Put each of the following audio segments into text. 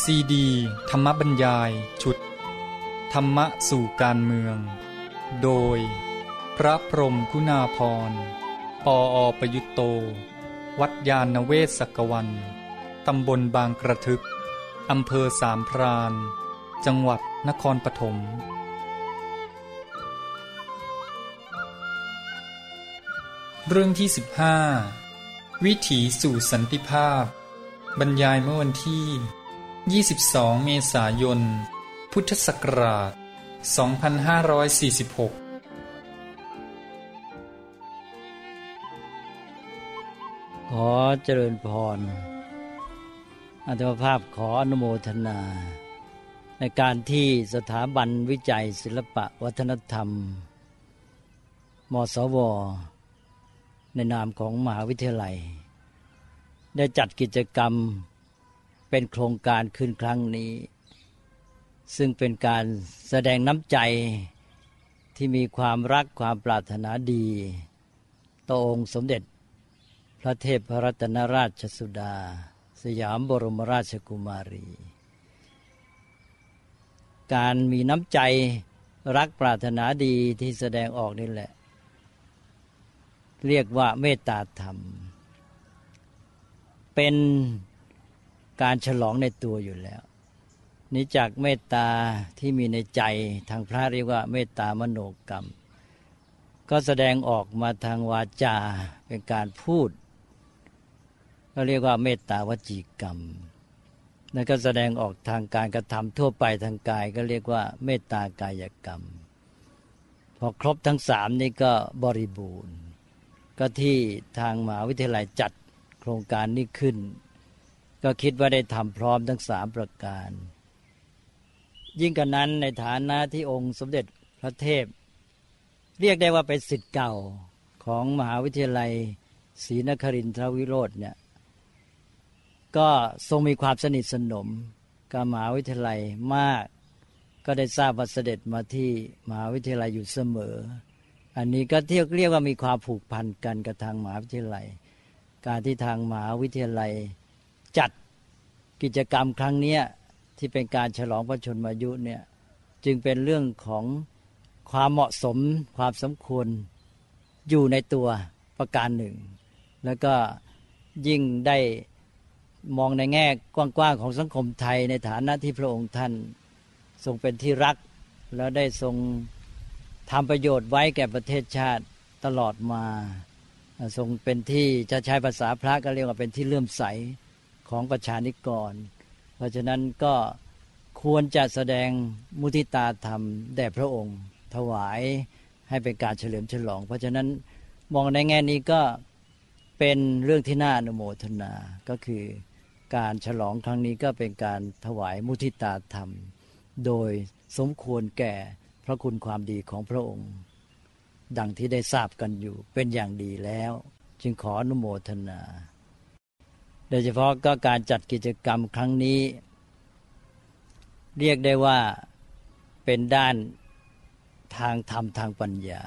ซีดี ธรรมบรรยาย ชุด ธรรมะสู่การเมือง โดย พระพรมคุณาพรปออประยุตโต วัดยาณเวศกวัน ตำบลบางกระทึก อำเภอสามพรานจังหวัดนครปฐมเรื่องที่ 15 วิถีสู่สันติภาพ บรรยายเมื่อวันที่ 22 เมษายน พุทธศักราช 2546ขอเจริญพร อัตมภาพขออนุโมทนา ในการที่สถาบันวิจัยศิลปะวัฒนธรรม มสว ในนามของมหาวิทยาลัย ได้จัดกิจกรรม เป็นโครงการขึ้นครั้งนี้ ซึ่งเป็นการแสดงน้ำใจที่มีความรักความปรารถนาดี ต่อองค์สมเด็จ พระเทพพระรัตนราชสุดา สยามบรมราชกุมารี การมีน้ำใจรักปรารถนาดีที่แสดงออกนี่แหละ เรียกว่าเมตตาธรรม เป็น การฉลองในตัวอยู่แล้ว นี้จากเมตตาที่มีในใจทางพระเรียกว่าเมตตามโนกรรม ก็แสดงออกมาทางวาจาเป็นการพูด ก็เรียกว่าเมตตาวจีกรรมนั่นก็แสดงออกทางการกระทำทั่วไปทางกายก็เรียกว่า เมตตากายกรรม พอครบทั้งสามนี้ก็บริบูรณ์ ก็ที่ทางมหาวิทยาลัยจัดโครงการนี้ขึ้น ก็คิดว่าได้ทำพร้อมทั้งสามประการ ยิ่งกันนั้นในฐานะที่องค์สมเด็จพระเทพ เรียกได้ว่าเป็นสิทธิ์เก่าของมหาวิทยาลัยศรีนครินทรวิโรธเนี่ยก็ทรงมีความสนิทสนมกับมหาวิทยาลัยมาก ก็ได้ทราบว่าเสด็จมาที่มหาวิทยาลัยอยู่เสมอ อันนี้ก็เที่ยวเรียกว่ามีความผูกพันกันกับทางมหาวิทยาลัย การที่ทางมหาวิทยาลัย จัดกิจกรรมครั้งนี้ที่เป็นการฉลองพระชนมายุเนี่ยจึงเป็นเรื่องของความเหมาะสมความสมควรอยู่ในตัวประการหนึ่ง แล้วก็ยิ่งได้มองในแง่กว้างๆของสังคมไทยในฐานะที่พระองค์ท่านทรงเป็นที่รัก แล้วได้ทรงทำประโยชน์ไว้แก่ประเทศชาติตลอดมา ทรงเป็นที่จะใช้ภาษาพระก็เรียกว่าเป็นที่เลื่อมใส ของประชานิกร เพราะฉะนั้นก็ควรจะแสดงมุทิตาธรรมแด่พระองค์ ถวายให้เป็นการเฉลิมฉลอง เพราะฉะนั้นมองในแง่นี้ก็เป็นเรื่องที่น่าอนุโมทนา ก็คือการฉลองครั้งนี้ก็เป็นการถวายมุทิตาธรรม โดยสมควรแก่พระคุณความดีของพระองค์ ดังที่ได้ทราบกันอยู่เป็นอย่างดีแล้ว จึงขออนุโมทนา โดยเฉพาะก็การจัดกิจกรรมครั้งนี้ เรียกได้ว่าเป็นด้านทางธรรมทางปัญญา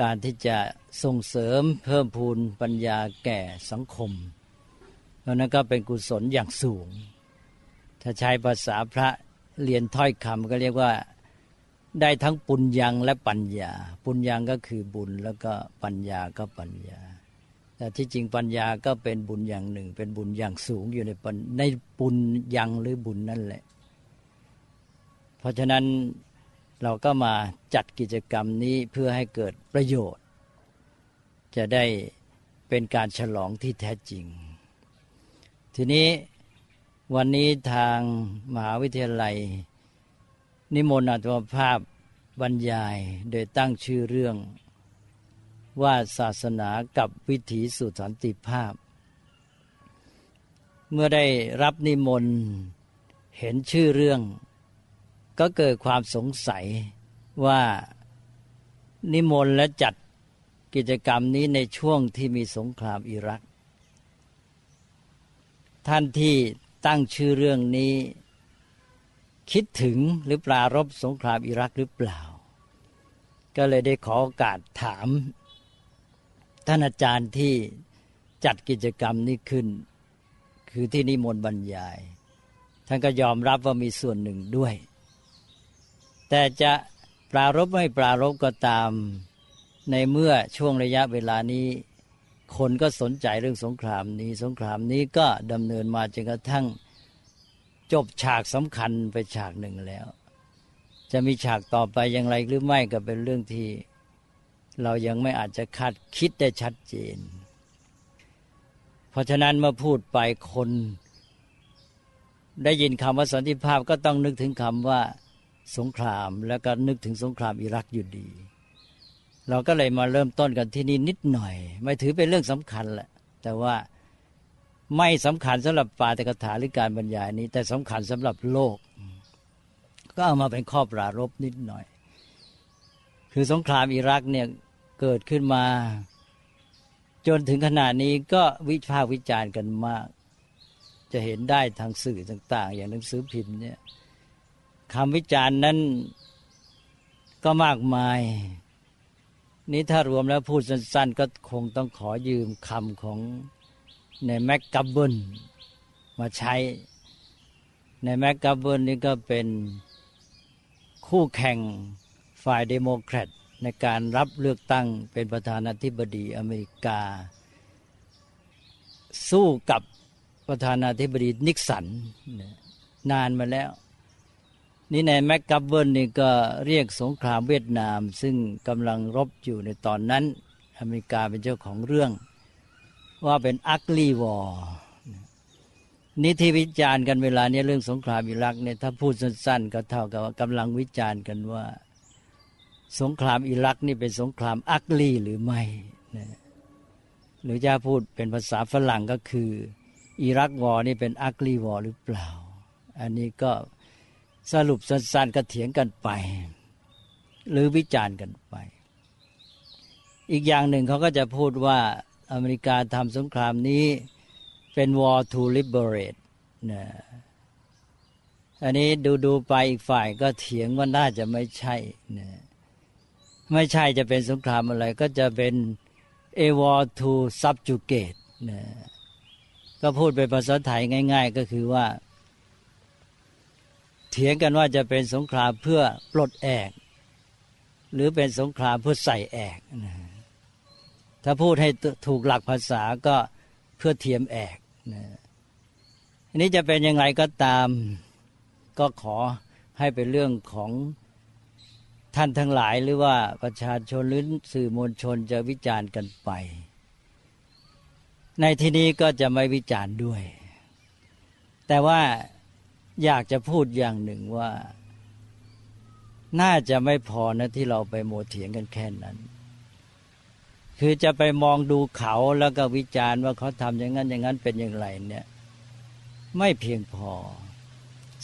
การที่จะส่งเสริมเพิ่มพูนปัญญาแก่สังคมราะนั้นก็เป็นกุศลอย่างสูง ถ้าใช้ภาษาพระเรียนถ้อยคำก็เรียกว่าได้ทั้งปุญญังและปัญญา ปุญญังก็คือบุญแล้วก็ปัญญาก็ปัญญา แต่ที่จริงปัญญาก็เป็นบุญอย่างหนึ่ง เป็นบุญอย่างสูงอยู่ในในปุญญังหรือบุญนั่นแหละ เพราะฉะนั้นเราก็มาจัดกิจกรรมนี้เพื่อให้เกิดประโยชน์ จะได้เป็นการฉลองที่แท้จริง ทีนี้วันนี้ทางมหาวิทยาลัย นิมนต์อัตมภาพบรรยาย โดยตั้งชื่อเรื่อง ว่าศาสนากับวิถีสู่สันติภาพ เมื่อได้รับนิมนต์เห็นชื่อเรื่อง ก็เกิดความสงสัยว่านิมนต์และจัดกิจกรรมนี้ในช่วงที่มีสงครามอิรัก ท่านที่ตั้งชื่อเรื่องนี้ คิดถึงหรือปรารบสงครามอิรักหรือเปล่า ก็เลยได้ขอโอกาสถาม ท่านอาจารย์ที่จัดกิจกรรมนี้ขึ้น คือที่นิมนต์บรรยาย ท่านก็ยอมรับว่ามีส่วนหนึ่งด้วย แต่จะปรารบไม่ปรารบก็ตามในเมื่อช่วงระยะเวลานี้ คนก็สนใจเรื่องสงครามนี้ สงครามนี้ก็ดำเนินมาจนกระทั่งจบฉากสำคัญไปฉากหนึ่งแล้ว จะมีฉากต่อไปอย่างไรหรือไม่ก็เป็นเรื่องที่ เรายังไม่อาจจะคาดคิดได้ชัดเจน เพราะฉะนั้นเมื่อพูดไปคน ได้ยินคำว่าสันติภาพก็ต้องนึกถึงคำว่าสงครามแล้วก็นึกถึงสงครามอิรักอยู่ดี เราก็เลยมาเริ่มต้นกันที่นี่นิดหน่อย ไม่ถือเป็นเรื่องสำคัญแหละ แต่ว่าไม่สำคัญสำหรับปาตกถาหรือการบรรยายนี้ แต่สำคัญสำหรับโลก ก็เอามาเป็นข้อปรารบนิดหน่อย คือสงครามอิรักเนี่ย เกิดขึ้นมา จนถึงขนาดนี้ก็วิพากษ์วิจารณ์กันมาก จะเห็นได้ทางสื่อต่าง ๆ อย่างหนังสือพิมพ์เนี่ยคำวิจารณ์นั้นก็มากมาย นี้ถ้ารวมแล้วพูดสั้น ๆ ก็คงต้องขอยืมคำของนายแม็กกัฟเวิร์นมาใช้ นายแม็กกัฟเวิร์นนี่ก็เป็นคู่แข่งฝ่ายเดโมแครต ในการรับเลือกตั้งเป็นประธานาธิบดีอเมริกา สู้กับประธานาธิบดีนิกสันนานมาแล้ว นี่นายแม็กกัฟเวิร์นนี่ก็เรียกสงครามเวียดนาม ซึ่งกำลังรบอยู่ในตอนนั้น อเมริกาเป็นเจ้าของเรื่อง ว่าเป็น ugly war นี่ที่วิจารณ์กันเวลานี้เรื่องสงครามอิรักเนี่ยถ้าพูดสั้นๆ ก็เท่ากับว่ากำลังวิจารณ์กันว่า สงครามอิรักนี่เป็นสงคราม ugly หรือไม่หรือจะพูดเป็นภาษาฝรั่งก็คือ อิรักวอร์นี่เป็นอักลีวอร์หรือเปล่า อันนี้ก็สรุปสั้นๆก็เถียงกันไป หรือวิจารณ์กันไป อีกอย่างหนึ่งเขาก็จะพูดว่าอเมริกาทำสงครามนี้เป็น war to liberate นะอันนี้ดูดูไปอีกฝ่ายก็เถียงว่าน่าจะไม่ใช่นะ ไม่ใช่จะเป็นสงครามอะไร ก็จะเป็น a war to subjugate นะก็พูดเป็นภาษาไทยง่าย ๆ ก็คือว่า เถียงกันว่าจะเป็นสงครามเพื่อปลดแอก หรือเป็นสงครามเพื่อใส่แอกนะถ้าพูดให้ถูกหลักภาษาก็เพื่อเทียมแอกนะอันนี้จะเป็นยังไงก็ตาม ก็ขอให้เป็นเรื่องของ ท่านทั้งหลายหรือว่าประชาชนหรือสื่อมวลชนจะวิจารณ์กันไป ในที่นี้ก็จะไม่วิจารณ์ด้วย แต่ว่าอยากจะพูดอย่างหนึ่งว่า น่าจะไม่พอนะที่เราไปโมเถียงกันแค่นั้น คือจะไปมองดูเขาแล้วก็วิจารณ์ว่าเขาทำอย่างนั้นอย่างนั้นเป็นอย่างไรเนี่ย ไม่เพียงพอ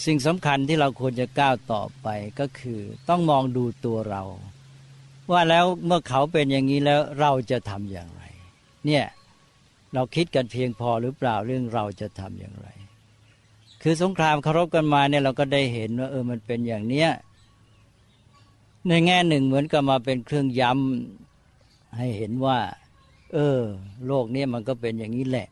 สิ่งสำคัญที่เราควรจะก้าวต่อไปก็คือ ต้องมองดูตัวเรา ว่าแล้วเมื่อเขาเป็นอย่างนี้แล้วเราจะทำอย่างไร เนี่ยเราคิดกันเพียงพอหรือเปล่าเรื่องเราจะทำอย่างไร คือสงครามเคารพกันมาเนี่ยเราก็ได้เห็นว่าเออมันเป็นอย่างเนี้ยในแง่หนึ่งเหมือนกับมาเป็นเครื่องย้ำให้เห็นว่า เออ โลกนี้มันก็เป็นอย่างนี้แหละ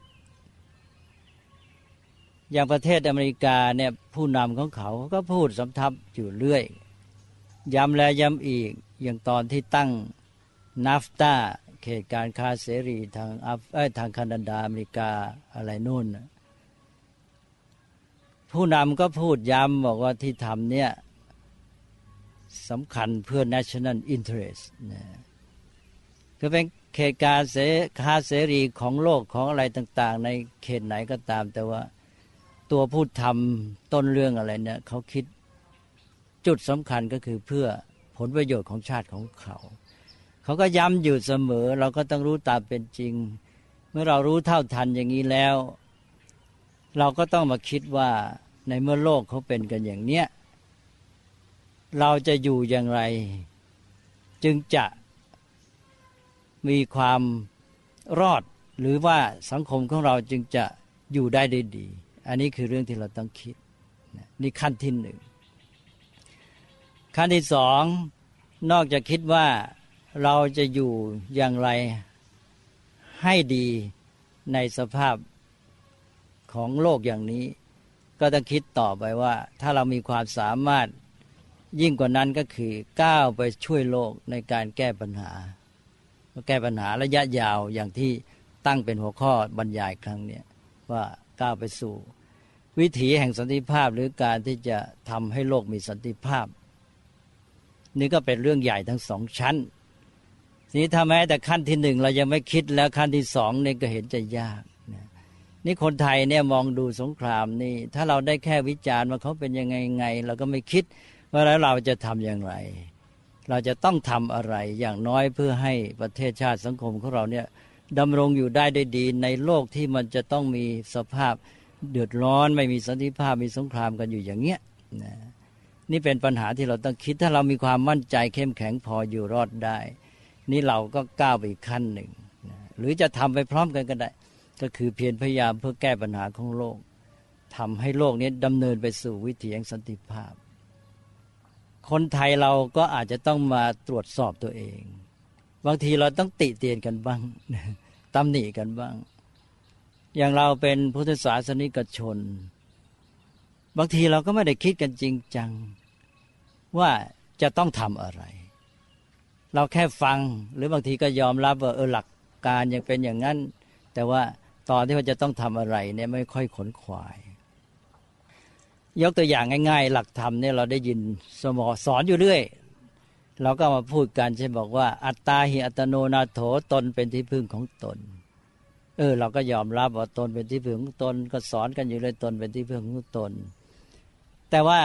อย่างประเทศอเมริกาเนี่ยผู้นำของเขาก็พูดสำทับอยู่เรื่อย ย้ำแล้วย้ำอีกอย่างตอนที่ตั้งนาฟตาเขตการค้าเสรีทางอัฟเอ้ทางแคนาดาอเมริกาอะไรนู่น ผู้นำก็พูดย้ำบอกว่าที่ทำเนี่ยสำคัญเพื่อ national interest นะคือเป็นเขตการเสคาเสรีของโลกของอะไรต่าง ๆ ในเขตไหนก็ตามแต่ว่า ตัวผู้ทำต้นเรื่องอะไรเนี่ยเขาคิดจุดสำคัญก็คือเพื่อผลประโยชน์ของชาติของเขา เขาก็ย้ำอยู่เสมอ เราก็ต้องรู้ตามเป็นจริง เมื่อเรารู้เท่าทันอย่างนี้แล้ว เราก็ต้องมาคิดว่าในเมื่อโลกเขาเป็นกันอย่างเนี้ยเราจะอยู่อย่างไร จึงจะมีความรอดหรือว่าสังคมของเราจึงจะอยู่ได้ได้ดี อันนี้คือเรื่องที่เราต้องคิดนี่ขั้นที่หนึ่งขั้นที่สองนอกจากคิดว่าเราจะอยู่อย่างไรให้ดีในสภาพของโลกอย่างนี้กก็ต้องคิดต่อไปว่า ถ้าเรามีความสามารถยิ่งกว่านั้นก็คือก้าวไปช่วยโลกในการแก้ปัญหาแก้ปัญหาระยะยาวอย่างที่ตั้งเป็นหัวข้อบรรยายครั้งนี้ว่า ก้าวไปสู่ วิถีแห่งสันติภาพหรือการที่จะทำให้โลกมีสันติภาพ นี่ก็เป็นเรื่องใหญ่ทั้งสองชั้นนี้ถ้าแม้แต่ขั้นที่หนึ่งเรายังไม่คิดแล้วขั้นที่สองนี่ก็เห็นจะยากนี่คนไทยเนี่ยมองดูสงครามนี่ถ้าเราได้แค่วิจารณ์ว่าเขาเป็นยังไงไง เราก็ไม่คิดว่าแล้วเราจะทำอย่างไร เราจะต้องทำอะไรอย่างน้อยเพื่อให้ประเทศชาติสังคมของเราเนี่ย ดำรงอยู่ได้ได้ดีในโลกที่มันจะต้องมีสภาพเดือดร้อนไม่มีสันติภาพมีสงครามกันอยู่อย่างเงี้ยนะนี่เป็นปัญหาที่เราต้องคิดถ้าเรามีความมั่นใจเข้มแข็งพออยู่รอดได้ นี่เราก็ก้าวไปอีกขั้นหนึ่งนะหรือจะทำไปพร้อมกันก็ได้ ก็คือเพียรพยายามเพื่อแก้ปัญหาของโลกทำให้โลกนี้ดำเนินไปสู่วิถีแห่งสันติภาพ คนไทยเราก็อาจจะต้องมาตรวจสอบตัวเอง บางทีเราต้องติเตียนกันบ้าง ตำหนิกันบ้าง อย่างเราเป็นพุทธศาสนิกชน บางทีเราก็ไม่ได้คิดกันจริงจัง ว่าจะต้องทำอะไร เราแค่ฟังหรือบางทีก็ยอมรับว่าเออหลักการยังเป็นอย่างนั้น แต่ว่าตอนที่ว่าจะต้องทำอะไรเนี่ยไม่ค่อยขนขวาย ยกตัวอย่างง่าย ๆ หลักธรรมเนี่ยเราได้ยินสมอสอนอยู่เรื่อย เราก็มาพูดกันใช่บอกว่า อัตตาหิอัตโนนาโถตนเป็นที่พึ่งของตน เออ เราก็ยอมรับว่าตนเป็นที่พึ่งของตน ก็สอนกันอยู่เลยตนเป็นที่พึ่งของตน แต่ว่า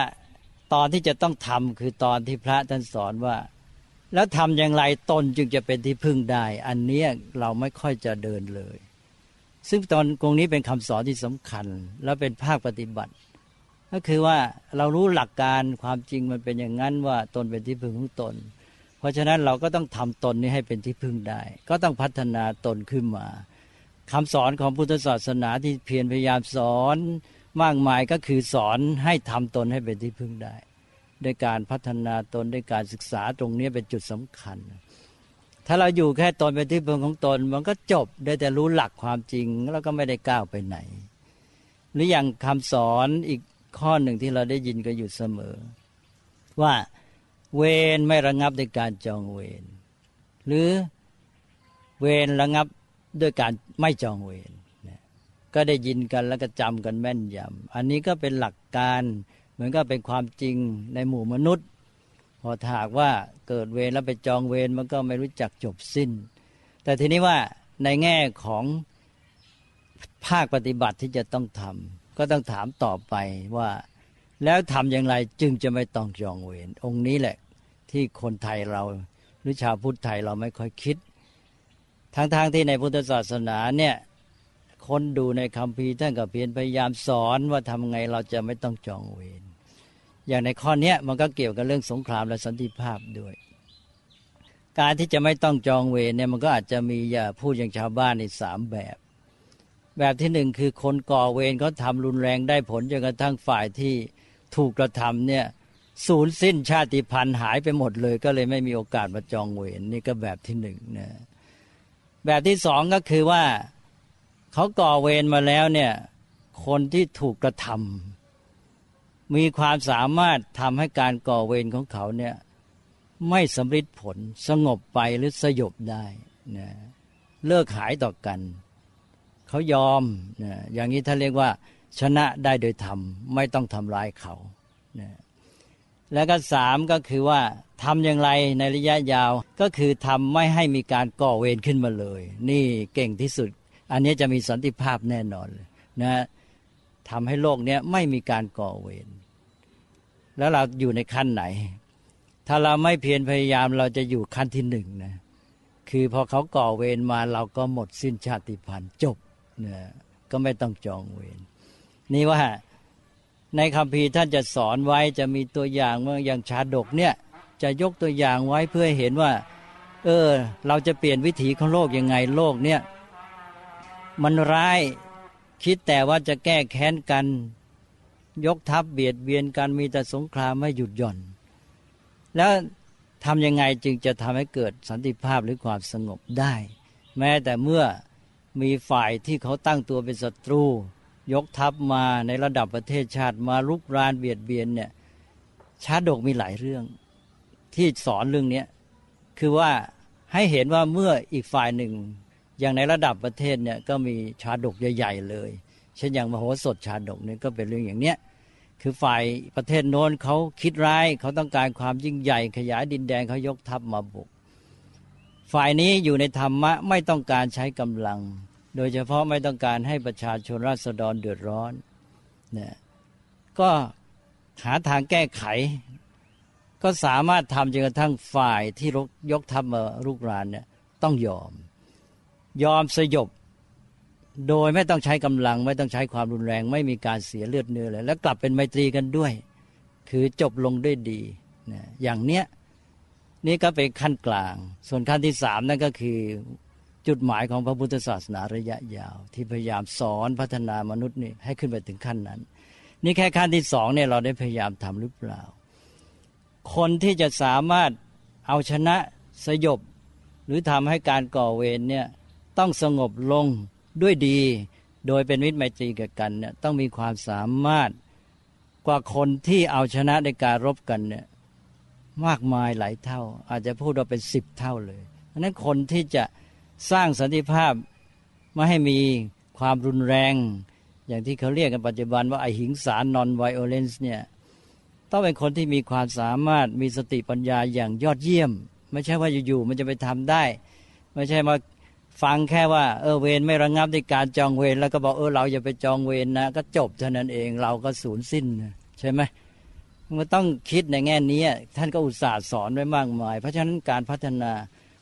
ตอนที่จะต้องทำคือตอนที่พระท่านสอนว่า แล้วทำอย่างไรตนจึงจะเป็นที่พึ่งได้ อันนี้เราไม่ค่อยจะเดินเลย ซึ่งตอนตรงนี้เป็นคำสอนที่สำคัญ แล้วเป็นภาคปฏิบัติ ก็คือว่าเรารู้หลักการความจริงมันเป็นอย่างนั้นว่าตนเป็นที่พึ่งของตน เพราะฉะนั้นเราก็ต้องทำตนนี้ให้เป็นที่พึ่งได้ ก็ต้องพัฒนาตนขึ้นมาคำสอนของพุทธศาสนาที่เพียรพยายามสอนมากมายก็คือสอนให้ทำตนให้เป็นที่พึ่งได้ด้วยการพัฒนาตนด้วยการศึกษาตรงนี้เป็นจุดสำคัญ ถ้าเราอยู่แค่ตนเป็นที่พึ่งของตน มันก็จบได้แต่รู้หลักความจริงแล้วก็ไม่ได้ก้าวไปไหน หรืออย่างคำสอนอีก ข้อหนึ่งที่เราได้ยินกันอยู่เสมอ ว่าเวรไม่ระงับด้วยการจองเวรหรือเวรระงับด้วยการไม่จองเวรก็ได้ยินกันแล้วก็จำกันแม่นยำอันนี้ก็เป็นหลักการเหมือนก็เป็นความจริงในหมู่มนุษย์ พอถากว่าเกิดเวรแล้วไปจองเวรมันก็ไม่รู้จักจบสิ้น แต่ทีนี้ว่าในแง่ของภาคปฏิบัติที่จะต้องทำ ก็ต้องถามต่อไปว่า แล้วทำอย่างไรจึงจะไม่ต้องจองเวรองค์นี้แหละที่คนไทยเราหรือชาวพุทธไทยเราไม่ค่อยคิดทั้งๆทที่ในพุทธศาสนาเนี่ยคนดูในคำพีท่านก็เพียรพยายามสอนว่าทำไงเราจะไม่ต้องจองเวรอย่างในข้อนี้มันก็เกี่ยวกับเรื่องสงครามและสันติภาพด้วย การที่จะไม่ต้องจองเวรเนี่ยมันก็อาจจะมีอย่าพูดอย่างชาวบ้านในสามแบบ แบบที่หนึ่งคือคนก่อเวรเขาทำรุนแรงได้ผลจนกระทั่งฝ่ายที่ถูกกระทำเนี่ยสูญสิ้นชาติพันธุ์หายไปหมดเลย ก็เลยไม่มีโอกาสมาจองเวรนี่ก็แบบที่หนึ่งนะแบบที่สองก็คือว่าเขาก่อเวรมาแล้วเนี่ยคนที่ถูกกระทำมีความสามารถทำให้การก่อเวรของเขาเนี่ยไม่สำเร็จผลสงบไปหรือสยบได้นะเลิกหายต่อกัน เขายอมนะอย่างนี้ท่านเรียกว่าชนะได้โดยธรรม ไม่ต้องทำลายเขานะแล้วก็สามก็คือว่าทำอย่างไรในระยะยาวก็คือทำไม่ให้มีการก่อเวรขึ้นมาเลย นี่เก่งที่สุด อันนี้จะมีสันติภาพแน่นอนนะทำให้โลกนี้ไม่มีการก่อเวรแล้วเราอยู่ในขั้นไหน ถ้าเราไม่เพียรพยายามเราจะอยู่ขั้นที่หนึ่งนะคือพอเขาก่อเวรมาเราก็หมดสิ้นชาติพันธุ์จบ นี่ยก็ไม่ต้องจองเวรนี่ว่าในคำพีท่านจะสอนไว้จะมีตัวอย่างเมื่ออย่างชาดกเนี่ยจะยกตัวอย่างไว้เพื่อเห็นว่า เออ เราจะเปลี่ยนวิถีของโลกยังไงโลกเนี่ยมันร้ายคิดแต่ว่าจะแก้แค้นกัน ยกทัพเบียดเบียนกันมีแต่สงครามไม่หยุดหย่อน แล้วทำยังไงจึงจะทำให้เกิดสันติภาพหรือความสงบได้ แม้แต่เมื่อ มีฝ่ายที่เขาตั้งตัวเป็นศัตรู ยกทัพมาในระดับประเทศชาติมาลุกรานเบียดเบียนเนี่ยชาดกมีหลายเรื่อง ที่สอนเรื่องนี้คือว่าให้เห็นว่าเมื่ออีกฝ่ายหนึ่ง อย่างในระดับประเทศเนี่ยก็มีชาดกใหญ่ๆเลย เช่นอย่างมโหสถชาดกนี่ก็เป็นเรื่องอย่างเนี้ยคือฝ่ายประเทศโน้นเขาคิดร้ายเขาต้องการความยิ่งใหญ่ขยายดินแดนเขายกทัพมาบุก ฝ่ายนี้อยู่ในธรรมะไม่ต้องการใช้กำลัง โดยเฉพาะไม่ต้องการให้ประชาชนราษฎรเดือดร้อนเนี่ยก็หาทางแก้ไข ก็สามารถทำจนกระทั่งฝ่ายที่ยกทัพมารุกรานเนี่ยต้องยอม ยอมสยบ โดยไม่ต้องใช้กำลัง ไม่ต้องใช้ความรุนแรง ไม่มีการเสียเลือดเนื้อเลยแล้วกลับเป็นไมตรีกันด้วย คือจบลงด้วยดีนะอย่างเนี้ยนี่ก็เป็นขั้นกลาง ส่วนขั้นที่สามนั่นก็คือ จุดหมายของพระพุทธศาสนาระยะยาว ที่พยายามสอนพัฒนามนุษย์นี่ให้ขึ้นไปถึงขั้นนั้น นี่แค่ขั้นที่สองเนี่ยเราได้พยายามทำหรือเปล่า คนที่จะสามารถเอาชนะสยบ หรือทำให้การก่อเวรเนี่ยต้องสงบลงด้วยดี โดยเป็นมิตรไมตรีกับกันเนี่ยต้องมีความสามารถกว่าคนที่เอาชนะในการรบกันเนี่ยมากมายหลายเท่า อาจจะพูดว่าเป็นสิบเท่าเลยเพราะนั้นคนที่จะ สร้างสันติภาพไม่ให้มีความรุนแรง อย่างที่เขาเรียกกันปัจจุบันว่าไอหิงสารนอนไวโอเลนส์เนี่ยต้องเป็นคนที่มีความสามารถมีสติปัญญาอย่างยอดเยี่ยม ไม่ใช่ว่าอยู่ๆมันจะไปทำได้ ไม่ใช่มาฟังแค่ว่าเออเวรไม่ระงงับในการจองเวรแล้วก็บอกเออเราอย่าไปจองเวรนะก็จบเท่านั้นเองเราก็สูญสิ้นใช่ไหมมันต้องคิดในแง่นี้ท่านก็อุตส่าห์สอนไว้มากมาย เพราะฉะนั้นการพัฒนา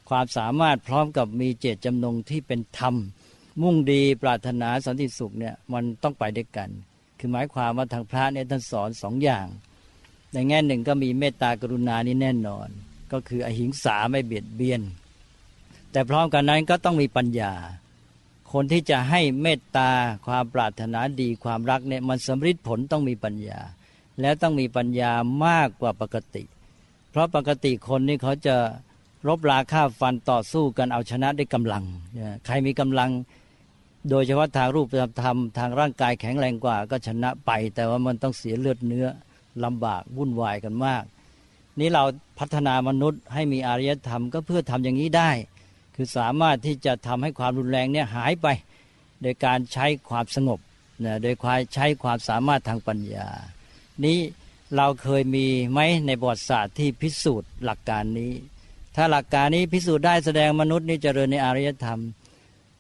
ความสามารถพร้อมกับมีเจตจำนงที่เป็นธรรม มุ่งดีปรารถนาสันติสุขเนี่ยมันต้องไปด้วยกัน คือหมายความว่าทางพระเนี่ยท่านสอนสองอย่าง ในแง่หนึ่งก็มีเมตตากรุณานี่แน่นอน ก็คืออหิงสาไม่เบียดเบียน แต่พร้อมกันนั้นก็ต้องมีปัญญา คนที่จะให้เมตตาความปรารถนาดีความรักเนี่ยมันสำฤทธิ์ผลต้องมีปัญญา แล้วต้องมีปัญญามากกว่าปกติ เพราะปกติคนนี่เขาจะ รบราฆ่าฟันต่อสู้กันเอาชนะด้วยกำลัง ใครมีกำลัง โดยเฉพาะทางรูปธรรมทางร่างกายแข็งแรงกว่า ก็ชนะไป แต่ว่ามันต้องเสียเลือดเนื้อลำบากวุ่นวายกันมาก นี้เราพัฒนามนุษย์ให้มีอารยธรรมก็เพื่อทำอย่างนี้ได้ คือสามารถที่จะทำให้ความรุนแรงเนี่ยหายไป โดยการใช้ความสงบนะโดยความใช้ความสามารถทางปัญญา นี้เราเคยมีไหมในบทศาสตร์ที่พิสูจน์หลักการนี้ ถ้าหลักการนี้พิสูจน์ได้แสดงมนุษย์นี่เจริญในอารยธรรม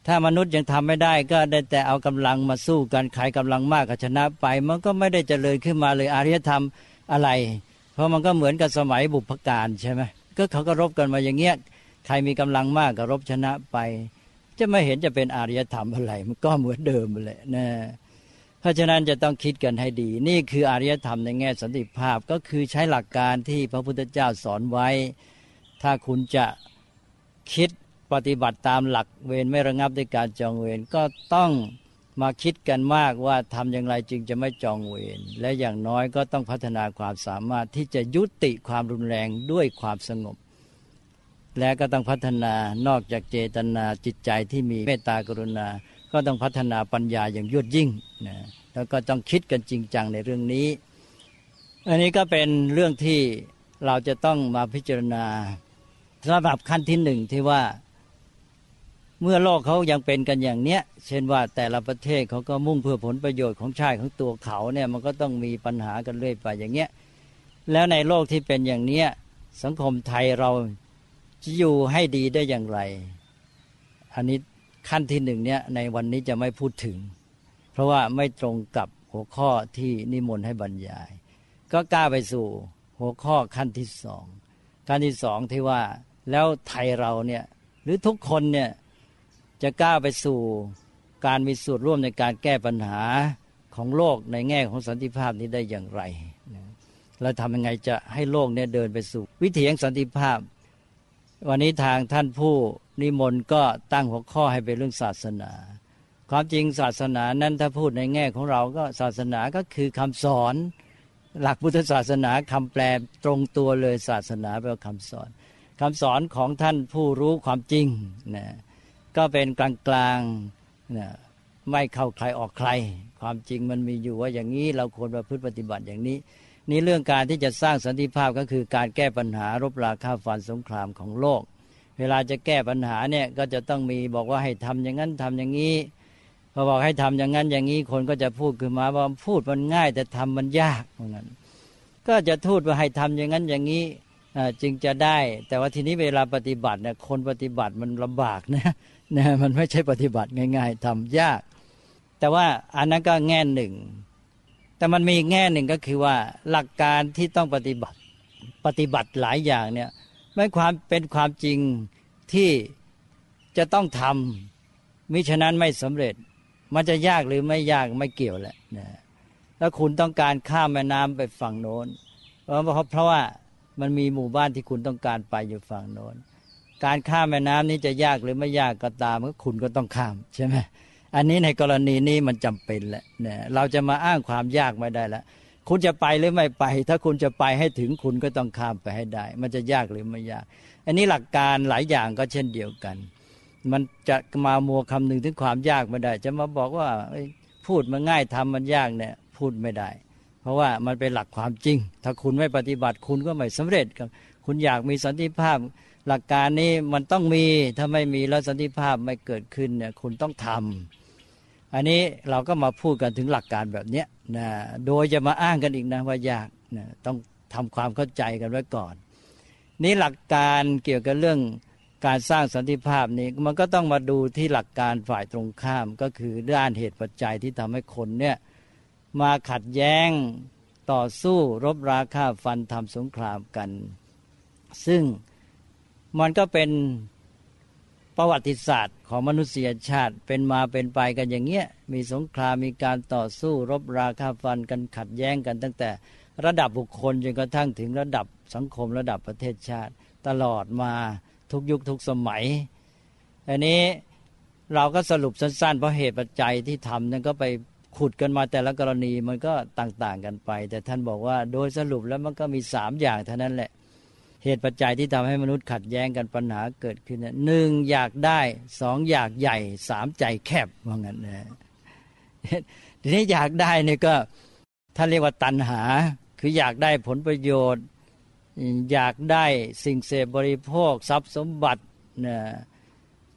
ถ้ามนุษย์ยังทำไม่ได้ก็ได้แต่เอากำลังมาสู้กันใครกำลังมากก็ชนะไป มันก็ไม่ได้เจริญขึ้นมาเลยอารยธรรมอะไร เพราะมันก็เหมือนกับสมัยบุพการใช่ไหมก็เขาก็รบกันมาอย่างเงี้ยใครมีกำลังมากก็รบชนะไป จะไม่เห็นจะเป็นอารยธรรมอะไร มันก็เหมือนเดิมเลยนะเพราะฉะนั้นจะต้องคิดกันให้ดี นี่คืออารยธรรมในแง่สันติภาพก็คือใช้หลักการที่พระพุทธเจ้าสอนไว้ ถ้าคุณจะคิดปฏิบัติตามหลักเวรไม่ระงับด้วยการจองเวรก็ต้องมาคิดกันมากว่าทำอย่างไรจึงจะไม่จองเวรและอย่างน้อยก็ต้องพัฒนาความสามารถที่จะยุติความรุนแรงด้วยความสงบ และก็ต้องพัฒนานอกจากเจตนาจิตใจที่มีเมตตากรุณา ก็ต้องพัฒนาปัญญาอย่างยวดยิ่งนะแล้วก็ต้องคิดกันจริงจังในเรื่องนี้ อันนี้ก็เป็นเรื่องที่เราจะต้องมาพิจารณา สำหรับขั้นที่หนึ่งที่ว่าเมื่อโลกเขายังเป็นกันอย่างเนี้ย เช่นว่าแต่ละประเทศเขาก็มุ่งเพื่อผลประโยชน์ของชาติของตัวเขาเนี่ยมันก็ต้องมีปัญหากันเรื่อยไปอย่างเงี้ย แล้วในโลกที่เป็นอย่างเนี้ยสังคมไทยเราจะอยู่ให้ดีได้อย่างไร อันนี้ขั้นที่หนึ่งเนี่ยในวันนี้จะไม่พูดถึง เพราะว่าไม่ตรงกับหัวข้อที่นิมนต์ให้บรรยาย ก็กล้าไปสู่หัวข้อขั้นที่สองขั้นที่สองที่ว่า แล้วไทยเราเนี่ยหรือทุกคนเนี่ยจะกล้าไปสู่การมีส่วนร่วมในการแก้ปัญหาของโลกในแง่ของสันติภาพนี้ได้อย่างไร เราทำยังไงจะให้โลกเนี่ยเดินไปสู่ วิถีแห่งสันติภาพ วันนี้ทางท่านผู้นิมนต์ก็ตั้งหัวข้อให้เป็นเรื่องศาสนา ความจริงศาสนานั้นถ้าพูดในแง่ของเราก็ศาสนาก็คือคำสอน หลักพุทธศาสนาคำแปลตรงตัวเลยศาสนาแปลว่าคำสอน คำสอนของท่านผู้รู้ความจริงนะก็เป็นกลางๆนะไม่เข้าใครออกใคร ความจริงมันมีอยู่ว่าอย่างนี้เราควรประพฤติปฏิบัติอย่างนี้ นี่เรื่องการที่จะสร้างสันติภาพก็คือการแก้ปัญหารบราฆ่าฟันสงครามของโลก เวลาจะแก้ปัญหาเนี่ยก็จะต้องมีบอกว่าให้ทำอย่างนั้นทำอย่างนี้พอบอกให้ทำอย่างนั้นอย่างนี้คนก็จะพูดขึ้นมาว่าพูดมันง่ายแต่ทำมันยากเหมือนกันก็จะทูดว่าให้ทำอย่างนั้นอย่างนี้ จึงจะได้ แต่ว่าทีนี้เวลาปฏิบัติเนี่ยคนปฏิบัติมันลำบากนะนะมันไม่ใช่ปฏิบัติง่าย ๆทำยาก แต่ว่าอันนั้นก็แง่หนึ่ง แต่มันมีแง่หนึ่งก็คือว่าหลักการที่ต้องปฏิบัติปฏิบัติหลายอย่างเนี่ยไม่ความเป็นความจริงที่จะต้องทำมิฉะนั้นไม่สำเร็จ มันจะยากหรือไม่ยากไม่เกี่ยวแหละนะแล้วคุณต้องการข้ามแม่น้ำไปฝั่งโน้นเพราะเพราะว่า มันมีหมู่บ้านที่คุณต้องการไปอยู่ฝั่งโน้นการข้ามแม่น้ำนี้จะยากหรือไม่ยากก็ตามก็คุณก็ต้องข้ามใช่ไหมอันนี้ในกรณีนี้มันจำเป็นแหละเนี่ยเราจะมาอ้างความยากไม่ได้ล้วคุณจะไปหรือไม่ไป ถ้าคุณจะไปให้ถึงคุณก็ต้องข้ามไปให้ได้ มันจะยากหรือไม่ยาก อันนี้หลักการหลายอย่างก็เช่นเดียวกัน มันจะมามัวคำนึงถึงความยากไม่ได้ จะมาบอกว่าพูดมันง่ายทำมันยากเนี่ยพูดไม่ได้ เพราะว่ามันเป็นหลักความจริง ถ้าคุณไม่ปฏิบัติคุณก็ไม่สำเร็จครับ คุณอยากมีสันติภาพ หลักการนี้มันต้องมี ถ้าไม่มีแล้วสันติภาพไม่เกิดขึ้นเนี่ยคุณต้องทำอันนี้เราก็มาพูดกันถึงหลักการแบบนี้นะโดยจะมาอ้างกันอีกนะว่ายากนะต้องทำความเข้าใจกันไว้ก่อน นี่หลักการเกี่ยวกับเรื่องการสร้างสันติภาพนี้มันก็ต้องมาดูที่หลักการฝ่ายตรงข้ามก็คือด้านเหตุปัจจัยที่ทำให้คนเนี่ย มาขัดแย้งต่อสู้รบราฆ่าฟันทำสงครามกัน ซึ่งมันก็เป็นประวัติศาสตร์ของมนุษยชาติเป็นมาเป็นไปกันอย่างเงี้ยมีสงครามมีการต่อสู้รบราฆ่าฟันกันขัดแย้งกันตั้งแต่ระดับบุคคลจนกระทั่งถึงระดับสังคมระดับประเทศชาติ ตลอดมาทุกยุคทุกสมัย อันนี้เราก็สรุปสั้นๆ เพราะเหตุปัจจัยที่ทำนั้นก็ไป ขุดกันมาแต่ละกรณีมันก็ต่างๆกันไป แต่ท่านบอกว่าโดยสรุปแล้วมันก็มีสามอย่างเท่านั้นแหละ เหตุปัจจัยที่ทำให้มนุษย์ขัดแย้งกันปัญหาเกิดขึ้นหนึ่งอยากได้สองอยากใหญ่สามใจแคบว่างั้นนะทีนี้อยากได้เนี่ยก็ท่านเรียกว่าตัณหา คืออยากได้ผลประโยชน์ อยากได้สิ่งเสพบริโภค ทรัพย์สมบัตินะ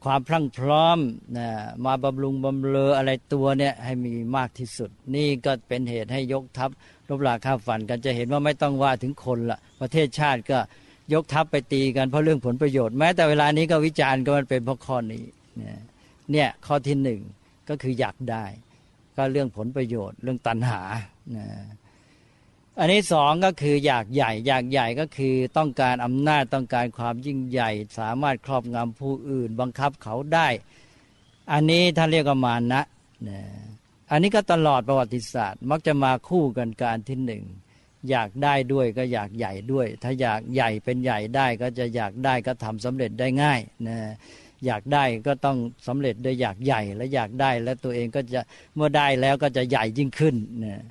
ความพรั่งพร้อมนะมาบำรุงบำเรออะไรตัวเนี่ยให้มีมากที่สุด นี่ก็เป็นเหตุให้ยกทัพรบราค่าฟันกันจะเห็นว่าไม่ต้องว่าถึงคนละประเทศชาติก็ยกทัพไปตีกันเพราะเรื่องผลประโยชน์แม้แต่เวลานี้ก็วิจารณ์ก็มันเป็นเพราะข้อนี้เนี่ยข้อที่หนึ่งก็คืออยากได้ ก็เรื่องผลประโยชน์เรื่องตัณหา อันนี้สองก็คืออยากใหญ่ อยากใหญ่ก็คือต้องการอำนาจต้องการความยิ่งใหญ่ สามารถครอบงำผู้อื่น บังคับเขาได้ อันนี้ท่านเรียกว่ามานะนะอันนี้ก็ตลอดประวัติศาสตร์ มักจะมาคู่กันการที่หนึ่งอยากได้ด้วยก็อยากใหญ่ด้วย ถ้าอยากใหญ่เป็นใหญ่ได้ก็จะอยากได้ก็ทำสำเร็จได้ง่ายนะอยากได้ก็ต้องสำเร็จโดยอยากใหญ่และอยากได้แล้วตัวเองก็จะเมื่อได้แล้วก็จะใหญ่ยิ่งขึ้นนะ